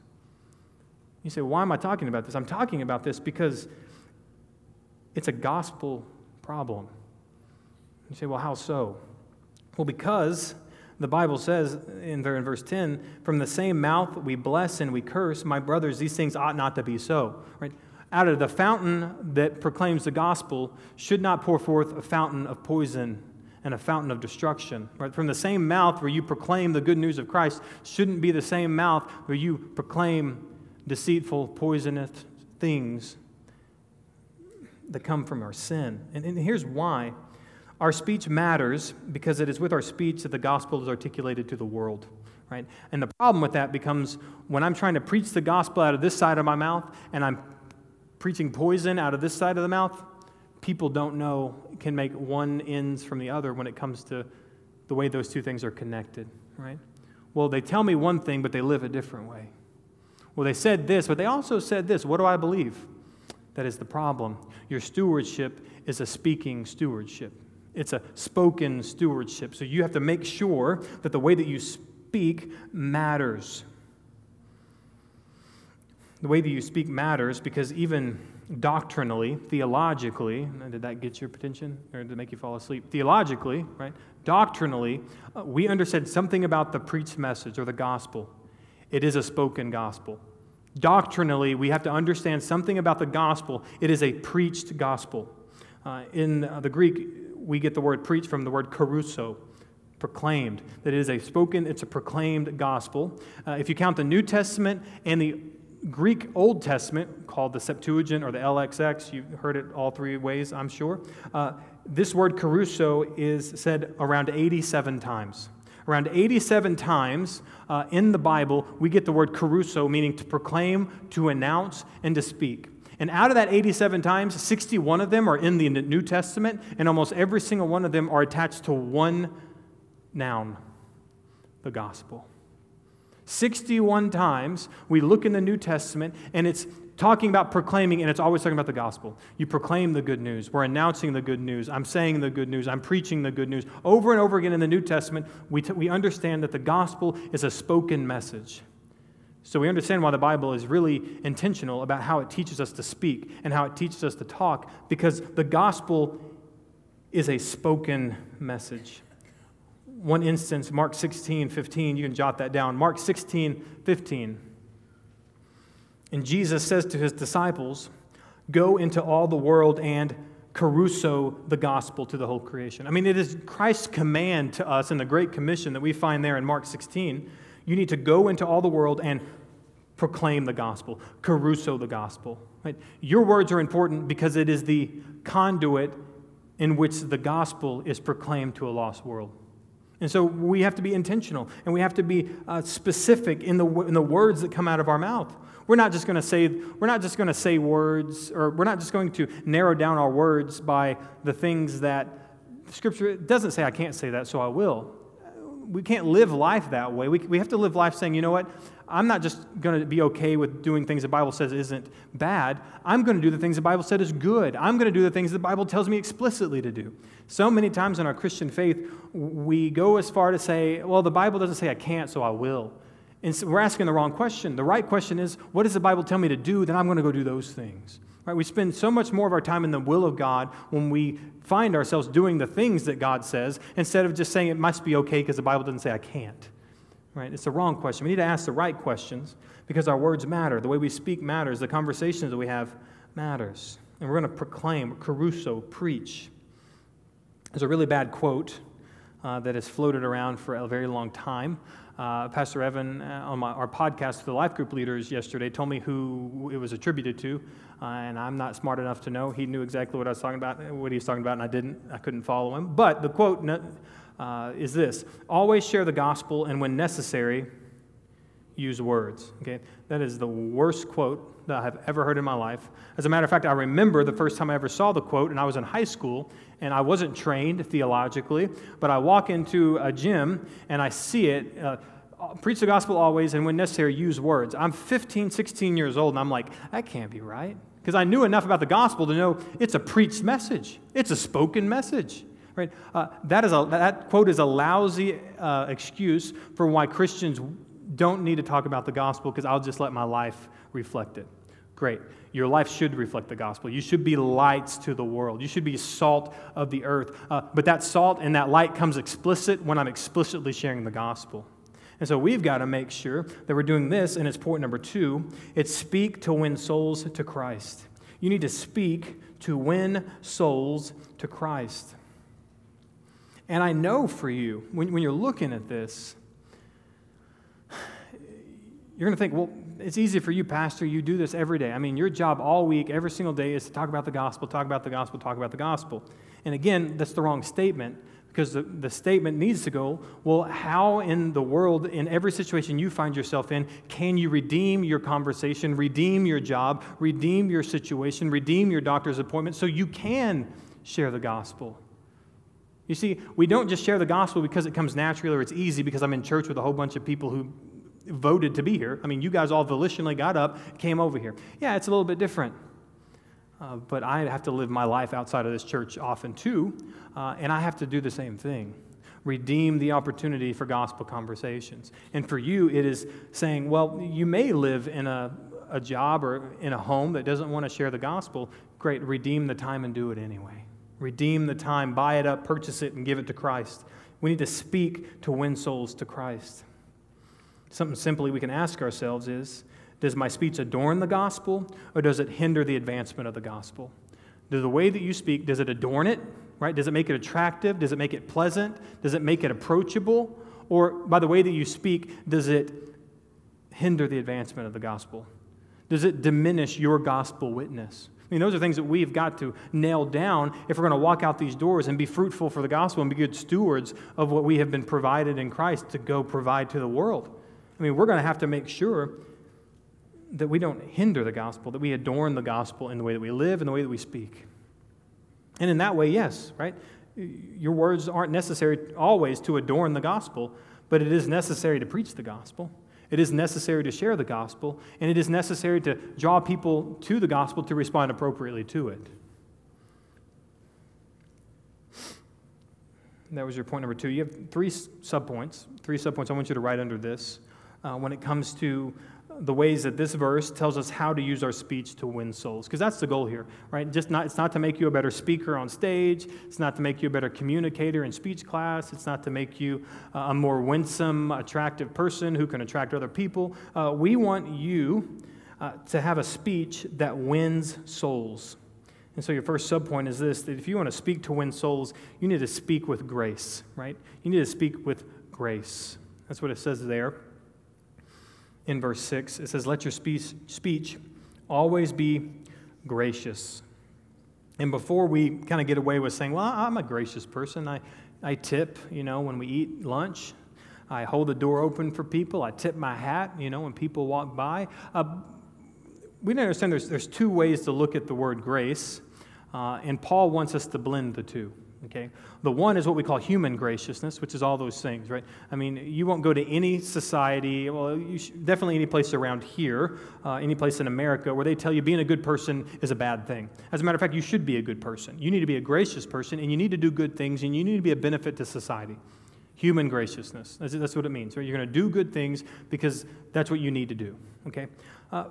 You say, why am I talking about this? I'm talking about this because it's a gospel problem. You say, well, how so? Well, because the Bible says in, there in verse 10, from the same mouth we bless and we curse, my brothers, these things ought not to be so. Right? Out of the fountain that proclaims the gospel should not pour forth a fountain of poison and a fountain of destruction. Right? From the same mouth where you proclaim the good news of Christ shouldn't be the same mouth where you proclaim deceitful, poisonous things that come from our sin. And, and here's why. Our speech matters because it is with our speech that the gospel is articulated to the world, right? And the problem with that becomes when I'm trying to preach the gospel out of this side of my mouth and I'm preaching poison out of this side of the mouth, people don't know, can make one ends from the other when it comes to the way those two things are connected, right? Well, they tell me one thing, but they live a different way. Well, they said this, but they also said this. What do I believe? That is the problem. Your stewardship is a speaking stewardship. It's a spoken stewardship. So you have to make sure that the way that you speak matters. The way that you speak matters because even doctrinally, theologically, did that get your attention or did it make you fall asleep? Theologically, right? Doctrinally, uh, we understand something about the preached message or the gospel. It is a spoken gospel. Doctrinally, we have to understand something about the gospel. It is a preached gospel. Uh, in uh, the Greek, we get the word preach from the word kerusso, proclaimed. That it is a spoken, it's a proclaimed gospel. Uh, if you count the New Testament and the Greek Old Testament, called the Septuagint or the LXX, you've heard it all three ways, I'm sure. Uh, this word kerusso is said around 87 times. Around 87 times uh, in the Bible, we get the word kerusso, meaning to proclaim, to announce, and to speak. And out of that 87 times, 61 of them are in the New Testament, and almost every single one of them are attached to one noun the gospel. 61 times we look in the New Testament, and it's talking about proclaiming, and it's always talking about the gospel. You proclaim the good news. We're announcing the good news. I'm saying the good news. I'm preaching the good news. Over and over again in the New Testament, we, t- we understand that the gospel is a spoken message. So we understand why the Bible is really intentional about how it teaches us to speak and how it teaches us to talk, because the gospel is a spoken message. One instance, Mark 16, 15, you can jot that down. Mark 16, 15. And Jesus says to his disciples, Go into all the world and kerusso the gospel to the whole creation. I mean, it is Christ's command to us in the Great Commission that we find there in Mark 16. You need to go into all the world and proclaim the gospel, kerusso the gospel. Right? Your words are important because it is the conduit in which the gospel is proclaimed to a lost world. And so we have to be intentional and we have to be uh, specific in the, in the words that come out of our mouth. We're not just going to say we're not just going to say words or we're not just going to narrow down our words by the things that scripture doesn't say I can't say that so I will. We can't live life that way. We, we have to live life saying, you know what? I'm not just going to be okay with doing things the Bible says isn't bad. I'm going to do the things the Bible said is good. I'm going to do the things the Bible tells me explicitly to do. So many times in our Christian faith, we go as far to say, well, the Bible doesn't say I can't, so I will. And so we're asking the wrong question. The right question is, what does the Bible tell me to do? Then I'm going to go do those things. Right? We spend so much more of our time in the will of God when we find ourselves doing the things that God says instead of just saying it must be okay because the Bible doesn't say I can't. Right? It's the wrong question. We need to ask the right questions because our words matter. The way we speak matters. The conversations that we have matters. And we're going to proclaim, Kerusso, preach. There's a really bad quote uh, that has floated around for a very long time uh, Pastor Evan uh, on my, our podcast to the life group leaders yesterday told me who it was attributed to, uh, and I'm not smart enough to know. He knew exactly what I was talking about, what he was talking about, and I didn't. I couldn't follow him. But the quote uh, is this: "Always share the gospel, and when necessary, use words." Okay, that is the worst quote that I have ever heard in my life. As a matter of fact, I remember the first time I ever saw the quote, and I was in high school, and I wasn't trained theologically, but I walk into a gym and I see it. Uh, preach the gospel always, and when necessary, use words. I'm 15, 16 years old, and I'm like, that can't be right. Because I knew enough about the gospel to know it's a preached message, it's a spoken message. Right? Uh, that, is a, that quote is a lousy uh, excuse for why Christians don't need to talk about the gospel because I'll just let my life reflect it. Great. Your life should reflect the gospel. You should be lights to the world. You should be salt of the earth. Uh, but that salt and that light comes explicit when I'm explicitly sharing the gospel. And so we've got to make sure that we're doing this, and it's point number two it's speak to win souls to Christ. You need to speak to win souls to Christ. And I know for you, when, when you're looking at this, you're going to think, well, it's easy for you, Pastor. You do this every day. I mean, your job all week, every single day, is to talk about the gospel, talk about the gospel, talk about the gospel. And again, that's the wrong statement because the, the statement needs to go well, how in the world, in every situation you find yourself in, can you redeem your conversation, redeem your job, redeem your situation, redeem your doctor's appointment so you can share the gospel? You see, we don't just share the gospel because it comes naturally or it's easy because I'm in church with a whole bunch of people who voted to be here. I mean, you guys all volitionally got up, came over here. Yeah, it's a little bit different. Uh, but I have to live my life outside of this church often too, uh, and I have to do the same thing redeem the opportunity for gospel conversations. And for you, it is saying, well, you may live in a, a job or in a home that doesn't want to share the gospel, great, redeem the time and do it anyway. Redeem the time, buy it up, purchase it, and give it to Christ. We need to speak to win souls to Christ. Something simply we can ask ourselves is Does my speech adorn the gospel or does it hinder the advancement of the gospel? Does the way that you speak, does it adorn it? Right? Does it make it attractive? Does it make it pleasant? Does it make it approachable? Or by the way that you speak, does it hinder the advancement of the gospel? Does it diminish your gospel witness? I mean, those are things that we've got to nail down if we're going to walk out these doors and be fruitful for the gospel and be good stewards of what we have been provided in Christ to go provide to the world. I mean, we're going to have to make sure that we don't hinder the gospel, that we adorn the gospel in the way that we live and the way that we speak. And in that way, yes, right? Your words aren't necessary always to adorn the gospel, but it is necessary to preach the gospel. It is necessary to share the gospel, and it is necessary to draw people to the gospel to respond appropriately to it. That was your point number two. You have three subpoints. Three subpoints I want you to write under this uh, when it comes to the ways that this verse tells us how to use our speech to win souls because that's the goal here right? Just not it's not to make you a better speaker on stage it's not to make you a better communicator in speech class it's not to make you uh, a more winsome attractive person who can attract other people. Uh, we want you uh, to have a speech that wins souls. And so your first subpoint is this that if you want to speak to win souls you need to speak with grace right? You need to speak with grace. That's what it says there in verse 6. It says, Let your speech, speech always be gracious. And before we kind of get away with saying, Well, I'm a gracious person, I, I tip, you know, when we eat lunch. I hold the door open for people. I tip my hat, you know, when people walk by. Uh, we understand there's, there's two ways to look at the word grace, uh, and Paul wants us to blend the two. Okay? The one is what we call human graciousness, which is all those things, right? I mean, you won't go to any society, well, definitely any place around here, uh, any place in America, where they tell you being a good person is a bad thing. As a matter of fact, you should be a good person. You need to be a gracious person, and you need to do good things, and you need to be a benefit to society. Human graciousness. That's, that's what it means, right? You're going to do good things because that's what you need to do, okay? Uh,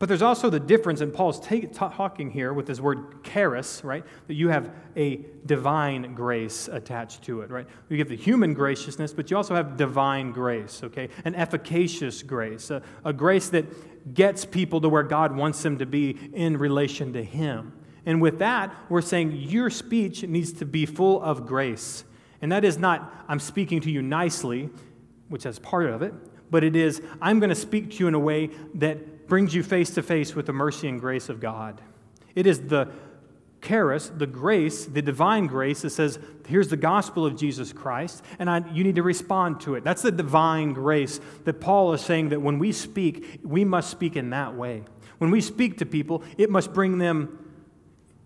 but there's also the difference, and Paul's talking here with this word charis, right? That you have a divine grace attached to it, right? You have the human graciousness, but you also have divine grace, okay? An efficacious grace, a, a grace that gets people to where God wants them to be in relation to Him. And with that, we're saying your speech needs to be full of grace. And that is not, I'm speaking to you nicely, which is part of it, but it is, I'm going to speak to you in a way that brings you face to face with the mercy and grace of God. It is the charis, the grace, the divine grace that says, here's the gospel of Jesus Christ, and I, you need to respond to it. That's the divine grace that Paul is saying that when we speak, we must speak in that way. When we speak to people, it must bring them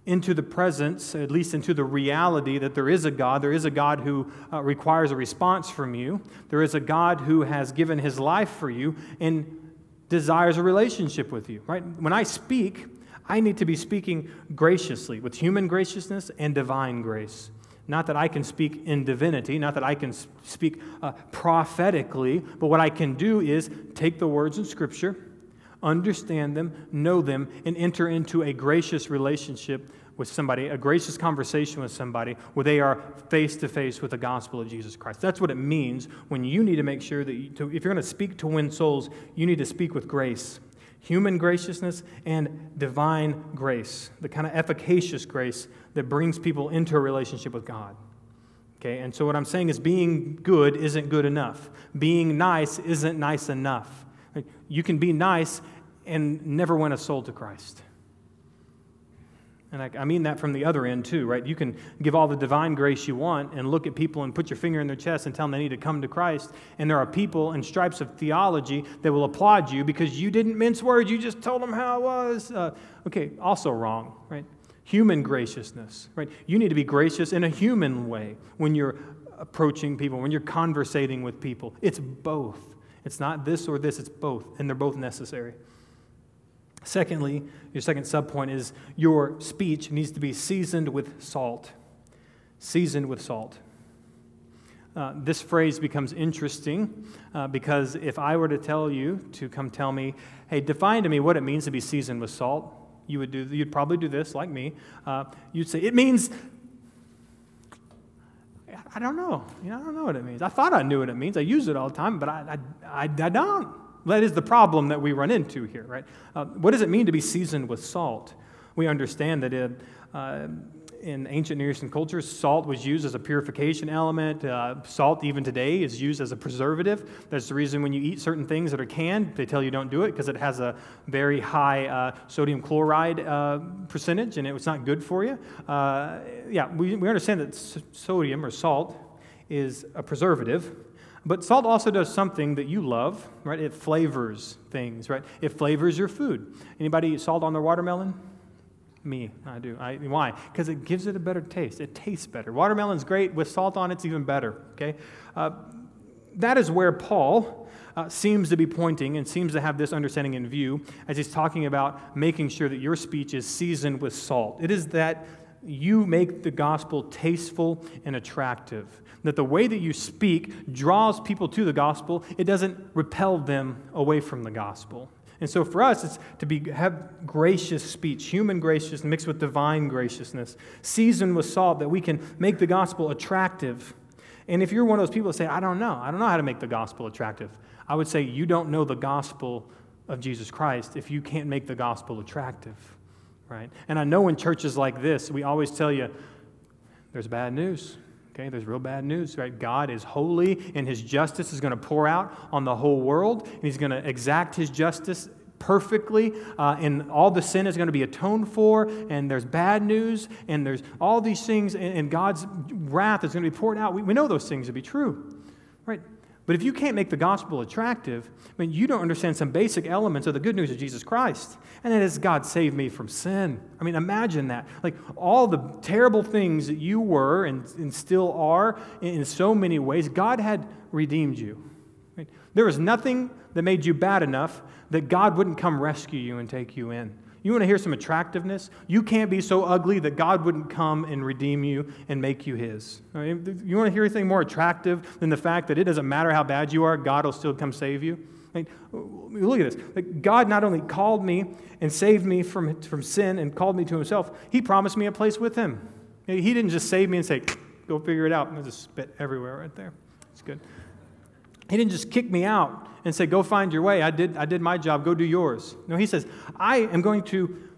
into the presence, at least into the reality that there is a God. There is a God who uh, requires a response from you. There is a God who has given his life for you. And desires a relationship with you, right? When I speak, I need to be speaking graciously with human graciousness and divine grace. Not that I can speak in divinity, not that I can speak uh, prophetically, but what I can do is take the words in Scripture, understand them, know them, and enter into a gracious relationship with somebody, a gracious conversation with somebody where they are face to face with the gospel of Jesus Christ. That's what it means when you need to make sure that you, to, if you're going to speak to win souls, you need to speak with grace. Human graciousness and divine grace, the kind of efficacious grace that brings people into a relationship with God. Okay, and so what I'm saying is being good isn't good enough. Being nice isn't nice enough. You can be nice and never win a soul to Christ. And I, I, mean that from the other end too, right? You can give all the divine grace you want and look at people and put your finger in their chest and tell them they need to come to Christ. And there are people and stripes of theology that will applaud you because you didn't mince words, you just told them how it was. Uh, okay, also wrong, right? Human graciousness, right? You need to be gracious in a human way when you're approaching people, when you're conversating with people. It's both. It's not this or this, it's both, and they're both necessary. Secondly, your second subpoint is your speech needs to be seasoned with salt. Seasoned with salt. uh, this phrase becomes interesting uh, because if I were to tell you to come tell me, hey, define to me what it means to be seasoned with salt, you would do, you'd probably do this like me. Uh, you'd say, it means, I don't know. You know, I don't know what it means. I thought I knew what it means. I use it all the time, but I, I, I, I don't. That is the problem that we run into here, right? Uh, what does it mean to be seasoned with salt? We understand that it, uh, in ancient Near Eastern cultures, salt was used as a purification element. Uh, salt, even today, is used as a preservative. That's the reason when you eat certain things that are canned, they tell you don't do it because it has a very high uh, sodium chloride uh, percentage and it's not good for you. Uh, yeah, we, we understand that s- sodium or salt is a preservative. But salt also does something that you love, right? It flavors things, right? It flavors your food. Anybody eat salt on their watermelon? Me, I do. I, why? Because it gives it a better taste. It tastes better. Watermelon's great. With salt on, it's even better. Okay? Uh, that is where Paul uh, seems to be pointing and seems to have this understanding in view as he's talking about making sure that your speech is seasoned with salt. It is that you make the gospel tasteful and attractive. That the way that you speak draws people to the gospel, it doesn't repel them away from the gospel. And so for us, it's to be, have gracious speech, human graciousness mixed with divine graciousness, seasoned with salt, that we can make the gospel attractive. And if you're one of those people that say, I don't know, I don't know how to make the gospel attractive, I would say you don't know the gospel of Jesus Christ if you can't make the gospel attractive, right? And I know in churches like this, we always tell you there's bad news. Okay, there's real bad news, right? God is holy and his justice is going to pour out on the whole world, and he's going to exact his justice perfectly, uh, and all the sin is going to be atoned for, and there's bad news, and there's all these things, and, and God's wrath is going to be poured out. We, we know those things to be true? But if you can't make the gospel attractive, I mean, you don't understand some basic elements of the good news of Jesus Christ. And that is, God saved me from sin. I mean, imagine that. Like all the terrible things that you were and, and still are in so many ways, God had redeemed you. Right? There was nothing that made you bad enough that God wouldn't come rescue you and take you in. You want to hear some attractiveness? You can't be so ugly that God wouldn't come and redeem you and make you His. You want to hear anything more attractive than the fact that it doesn't matter how bad you are, God will still come save you? look at this. God not only called me and saved me from, from sin and called me to Himself, He promised me a place with Him. He didn't just save me and say, go figure it out. And just spit everywhere right there. It's good. He didn't just kick me out and say, Go find your way. I did, I did my job. Go do yours. No, he says, I am going to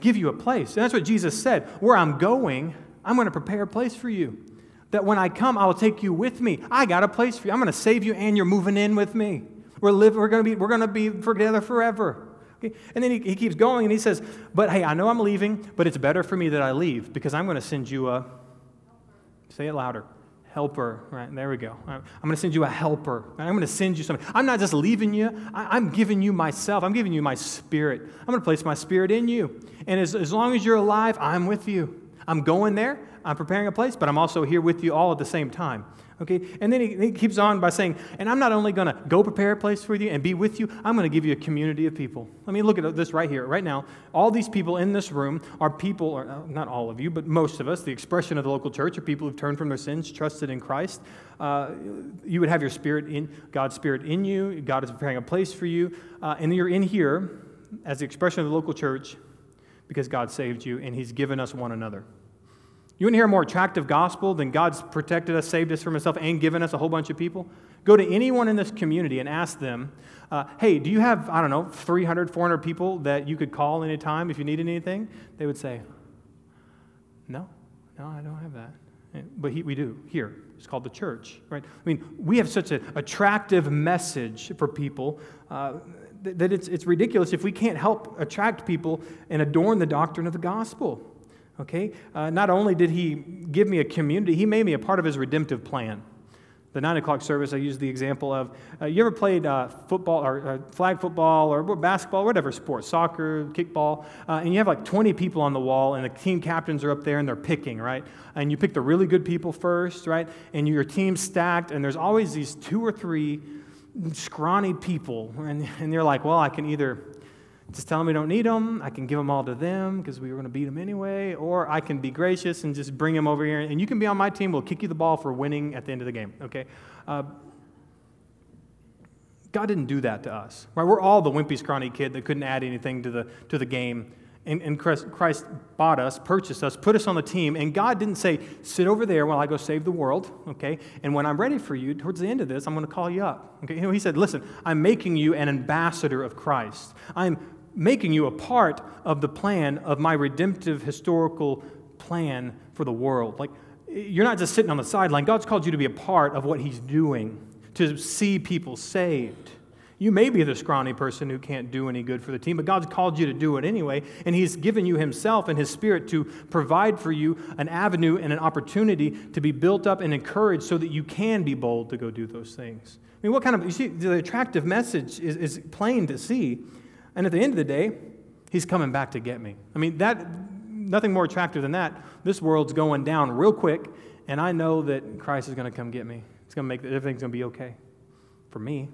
give you a place. And that's what Jesus said. Where I'm going, I'm going to prepare a place for you. That when I come, I will take you with me. I got a place for you. I'm going to save you, and you're moving in with me. We're, live, we're going to be, we're going to be together forever. Okay? And then he, he keeps going and he says, But hey, I know I'm leaving, but it's better for me that I leave because I'm going to send you a, say it louder, helper. Right, there we go. I'm going to send you a helper. I'm going to send you something. I'm not just leaving you, I'm giving you myself. I'm giving you my spirit. I'm going to place my spirit in you. And as, as long as you're alive, I'm with you. I'm going there, I'm preparing a place, but I'm also here with you all at the same time. Okay? And then he, he keeps on by saying, and I'm not only going to go prepare a place for you and be with you, I'm going to give you a community of people. Let me look at this right here, right now. All these people in this room are people, or uh, not all of you, but most of us, the expression of the local church are people who've turned from their sins, trusted in Christ. Uh, you would have your spirit in, God's spirit in you. God is preparing a place for you. Uh, and you're in here as the expression of the local church because God saved you and he's given us one another. You want to hear a more attractive gospel than God's protected us, saved us from himself, and given us a whole bunch of people? Go to anyone in this community and ask them, uh, hey, do you have, I don't know, 300, 400 people that you could call anytime if you needed anything? They would say, no, no, I don't have that. But he, we do here. It's called the church, right? I mean, we have such an attractive message for people uh, that it's, it's ridiculous if we can't help attract people and adorn the doctrine of the gospel. Okay? Uh, not only did he give me a community, he made me a part of his redemptive plan. The nine o'clock service, I used the example of uh, you ever played uh, football or uh, flag football or basketball, whatever sport, soccer, kickball, uh, and you have like 20 people on the wall, and the team captains are up there and they're picking, right? And you pick the really good people first, right? And your team's stacked, and there's always these two or three scrawny people, and, and you're like, well, I can either just tell them we don't need them. I can give them all to them because we were going to beat them anyway. Or I can be gracious and just bring them over here. And you can be on my team. We'll kick you the ball for winning at the end of the game. Okay? Uh, God didn't do that to us. Right? We're all the wimpy, scrawny kid that couldn't add anything to the, to the game. And, and Christ bought us, purchased us, put us on the team. And God didn't say, sit over there while I go save the world, okay? And when I'm ready for you, towards the end of this, I'm going to call you up. Okay? You know, he said, listen, I'm making you an ambassador of Christ. I'm making you a part of the plan of my redemptive historical plan for the world. Like, you're not just sitting on the sideline. God's called you to be a part of what He's doing, to see people saved. You may be the scrawny person who can't do any good for the team, but God's called you to do it anyway, and He's given you Himself and His Spirit to provide for you an avenue and an opportunity to be built up and encouraged so that you can be bold to go do those things. I mean, what kind of, you see, the attractive message is, is plain to see. And at the end of the day, He's coming back to get me. I mean, that, nothing more attractive than that. This world's going down real quick, and I know that Christ is going to come get me. It's going to make, everything's going to be okay for me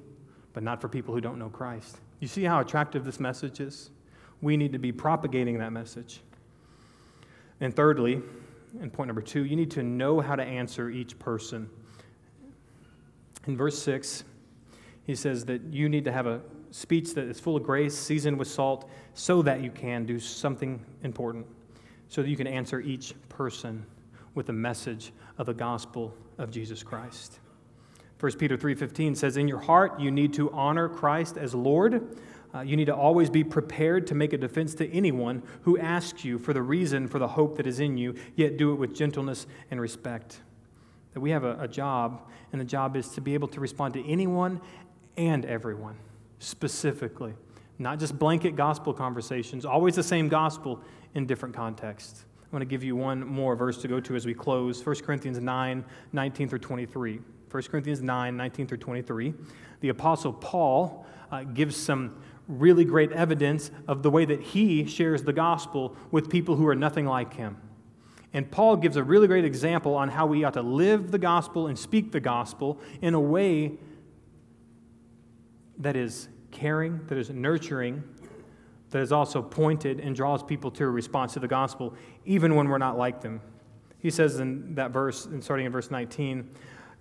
but not for people who don't know Christ. You see how attractive this message is? We need to be propagating that message. And thirdly, and point number two, you need to know how to answer each person. In verse 6, he says that you need to have a speech that is full of grace, seasoned with salt, so that you can do something important, so that you can answer each person with the message of the gospel of Jesus Christ. 1 Peter 3:15 says in your heart you need to honor Christ as Lord. Uh, you need to always be prepared to make a defense to anyone who asks you for the reason for the hope that is in you, yet do it with gentleness and respect. That we have a, a job, and the job is to be able to respond to anyone and everyone, specifically. Not just blanket gospel conversations, always the same gospel in different contexts. I want to give you one more verse to go to as we close 1 Corinthians 9 19 through 23. 1 Corinthians 9 19 through 23. The Apostle Paul uh, gives some really great evidence of the way that he shares the gospel with people who are nothing like him. And Paul gives a really great example on how we ought to live the gospel and speak the gospel in a way that is caring, that is nurturing, that is also pointed and draws people to a response to the gospel, even when we're not like them. He says in that verse, starting in verse 19,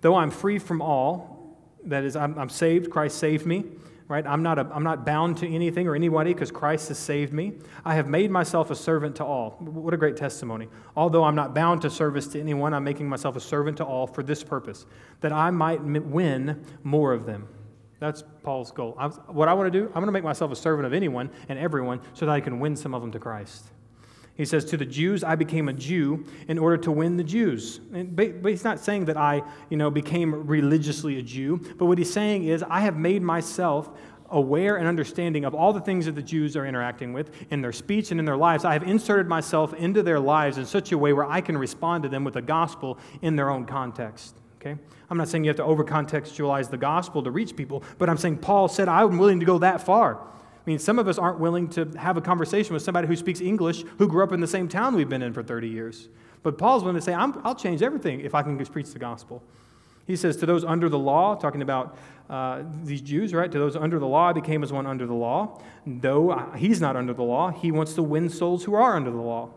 Though I'm free from all, that is, I'm, I'm saved, Christ saved me, right? I'm not, a, I'm not bound to anything or anybody because Christ has saved me. I have made myself a servant to all. What a great testimony. Although I'm not bound to service to anyone, I'm making myself a servant to all for this purpose, that I might win more of them. That's Paul's goal. I, what I want to do, I'm going to make myself a servant of anyone and everyone so that I can win some of them to Christ. He says, To the Jews, I became a Jew in order to win the Jews. But he's not saying that I you know, became religiously a Jew, but what he's saying is, I have made myself aware and understanding of all the things that the Jews are interacting with in their speech and in their lives. I have inserted myself into their lives in such a way where I can respond to them with the gospel in their own context. Okay? I'm not saying you have to over contextualize the gospel to reach people, but I'm saying Paul said, I'm willing to go that far. I mean, some of us aren't willing to have a conversation with somebody who speaks English who grew up in the same town we've been in for 30 years. But Paul's willing to say, i will change everything if I can just preach the gospel. He says, To those under the law, talking about uh, these Jews, right? To those under the law, I became as one under the law. Though he's not under the law, he wants to win souls who are under the law.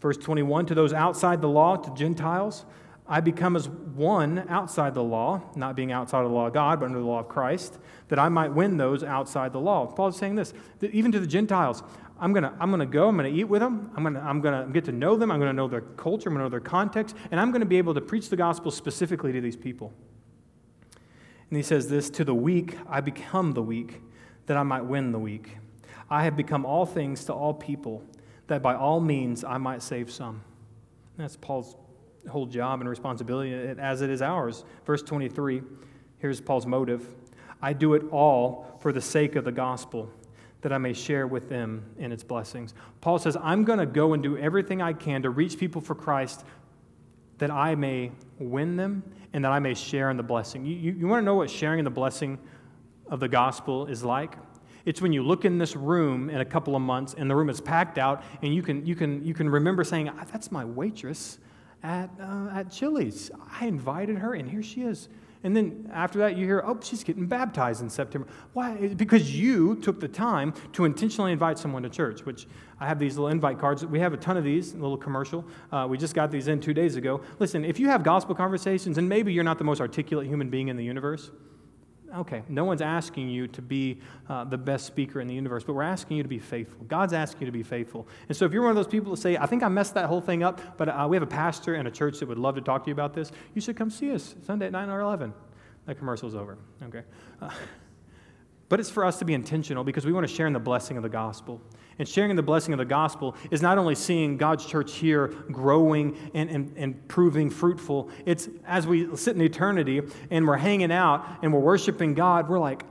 Verse 21 To those outside the law, to Gentiles, I become as one outside the law, not being outside of the law of God, but under the law of Christ, that I might win those outside the law. Paul is saying this, that even to the Gentiles, I'm going to I'm gonna go, I'm going to eat with them, I'm going to I'm gonna get to know them, I'm going to know their culture, I'm going to know their context, and I'm going to be able to preach the gospel specifically to these people. And he says this To the weak, I become the weak, that I might win the weak. I have become all things to all people, that by all means I might save some. That's Paul's whole job and responsibility as it is ours. Verse 23, here's Paul's motive I do it all for the sake of the gospel, that I may share with them in its blessings. Paul says, I'm going to go and do everything I can to reach people for Christ that I may win them and that I may share in the blessing. You, you, you want to know what sharing in the blessing of the gospel is like? It's when you look in this room in a couple of months and the room is packed out and you can, you can, you can remember saying, That's my waitress at, uh, at Chili's. I invited her, and here she is. And then after that, you hear, oh, she's getting baptized in September. Why? Because you took the time to intentionally invite someone to church, which I have these little invite cards. We have a ton of these, a little commercial. Uh, we just got these in two days ago. Listen, if you have gospel conversations, and maybe you're not the most articulate human being in the universe, okay, no one's asking you to be uh, the best speaker in the universe, but we're asking you to be faithful. God's asking you to be faithful. And so if you're one of those people that say, I think I messed that whole thing up, but uh, we have a pastor and a church that would love to talk to you about this, you should come see us Sunday at 9 or 11. That commercial's over. Okay. Uh, but it's for us to be intentional because we want to share in the blessing of the gospel. And sharing the blessing of the gospel is not only seeing God's church here growing and, and, and proving fruitful, it's as we sit in eternity and we're hanging out and we're worshiping God, we're like,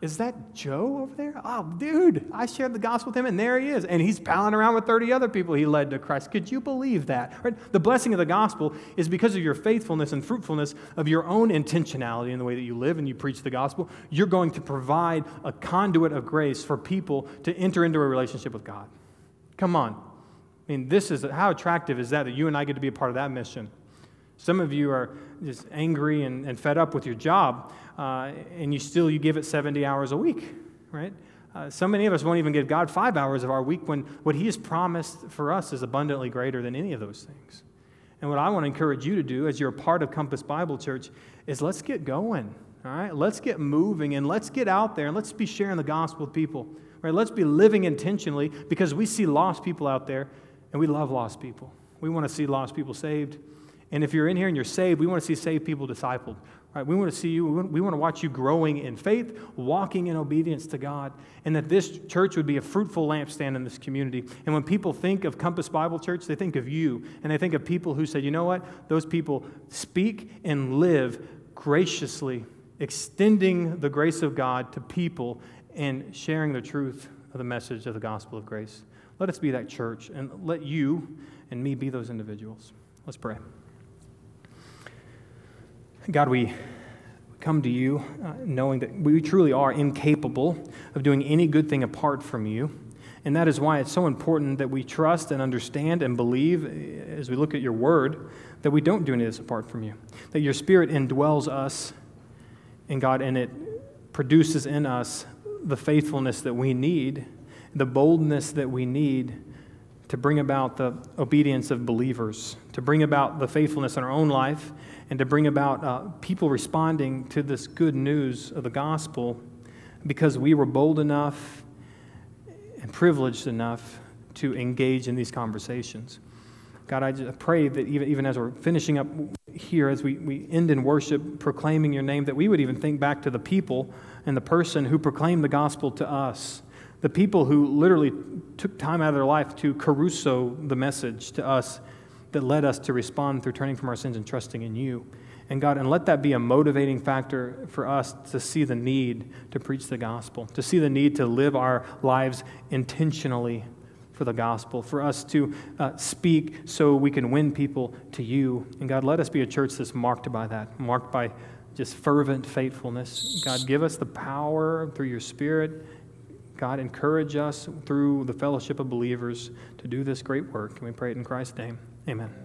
is that Joe over there? Oh, dude, I shared the gospel with him, and there he is. And he's palling around with 30 other people he led to Christ. Could you believe that? Right? The blessing of the gospel is because of your faithfulness and fruitfulness of your own intentionality in the way that you live and you preach the gospel. You're going to provide a conduit of grace for people to enter into a relationship with God. Come on. I mean, this is how attractive is that that you and I get to be a part of that mission? Some of you are just angry and, and fed up with your job uh, and you still you give it 70 hours a week, right? Uh, so many of us won't even give God five hours of our week when what He has promised for us is abundantly greater than any of those things. And what I want to encourage you to do as you're a part of Compass Bible Church is let's get going, all right? Let's get moving and let's get out there and let's be sharing the gospel with people, right? Let's be living intentionally because we see lost people out there and we love lost people. We want to see lost people saved. And if you're in here and you're saved, we want to see saved people discipled. Right? We want to see you, we want to watch you growing in faith, walking in obedience to God, and that this church would be a fruitful lampstand in this community. And when people think of Compass Bible Church, they think of you, and they think of people who said, you know what? Those people speak and live graciously, extending the grace of God to people and sharing the truth of the message of the gospel of grace. Let us be that church, and let you and me be those individuals. Let's pray. God, we come to you uh, knowing that we truly are incapable of doing any good thing apart from you. And that is why it's so important that we trust and understand and believe uh, as we look at your word that we don't do any of this apart from you. That your spirit indwells us, and God, and it produces in us the faithfulness that we need, the boldness that we need to bring about the obedience of believers, to bring about the faithfulness in our own life and to bring about uh, people responding to this good news of the gospel because we were bold enough and privileged enough to engage in these conversations. God, I just pray that even, even as we're finishing up here, as we, we end in worship, proclaiming your name, that we would even think back to the people and the person who proclaimed the gospel to us. The people who literally took time out of their life to kerusso the message to us that led us to respond through turning from our sins and trusting in you. And God, and let that be a motivating factor for us to see the need to preach the gospel, to see the need to live our lives intentionally for the gospel, for us to uh, speak so we can win people to you. And God, let us be a church that's marked by that, marked by just fervent faithfulness. God, give us the power through your Spirit. God, encourage us through the fellowship of believers to do this great work. And we pray it in Christ's name. Amen.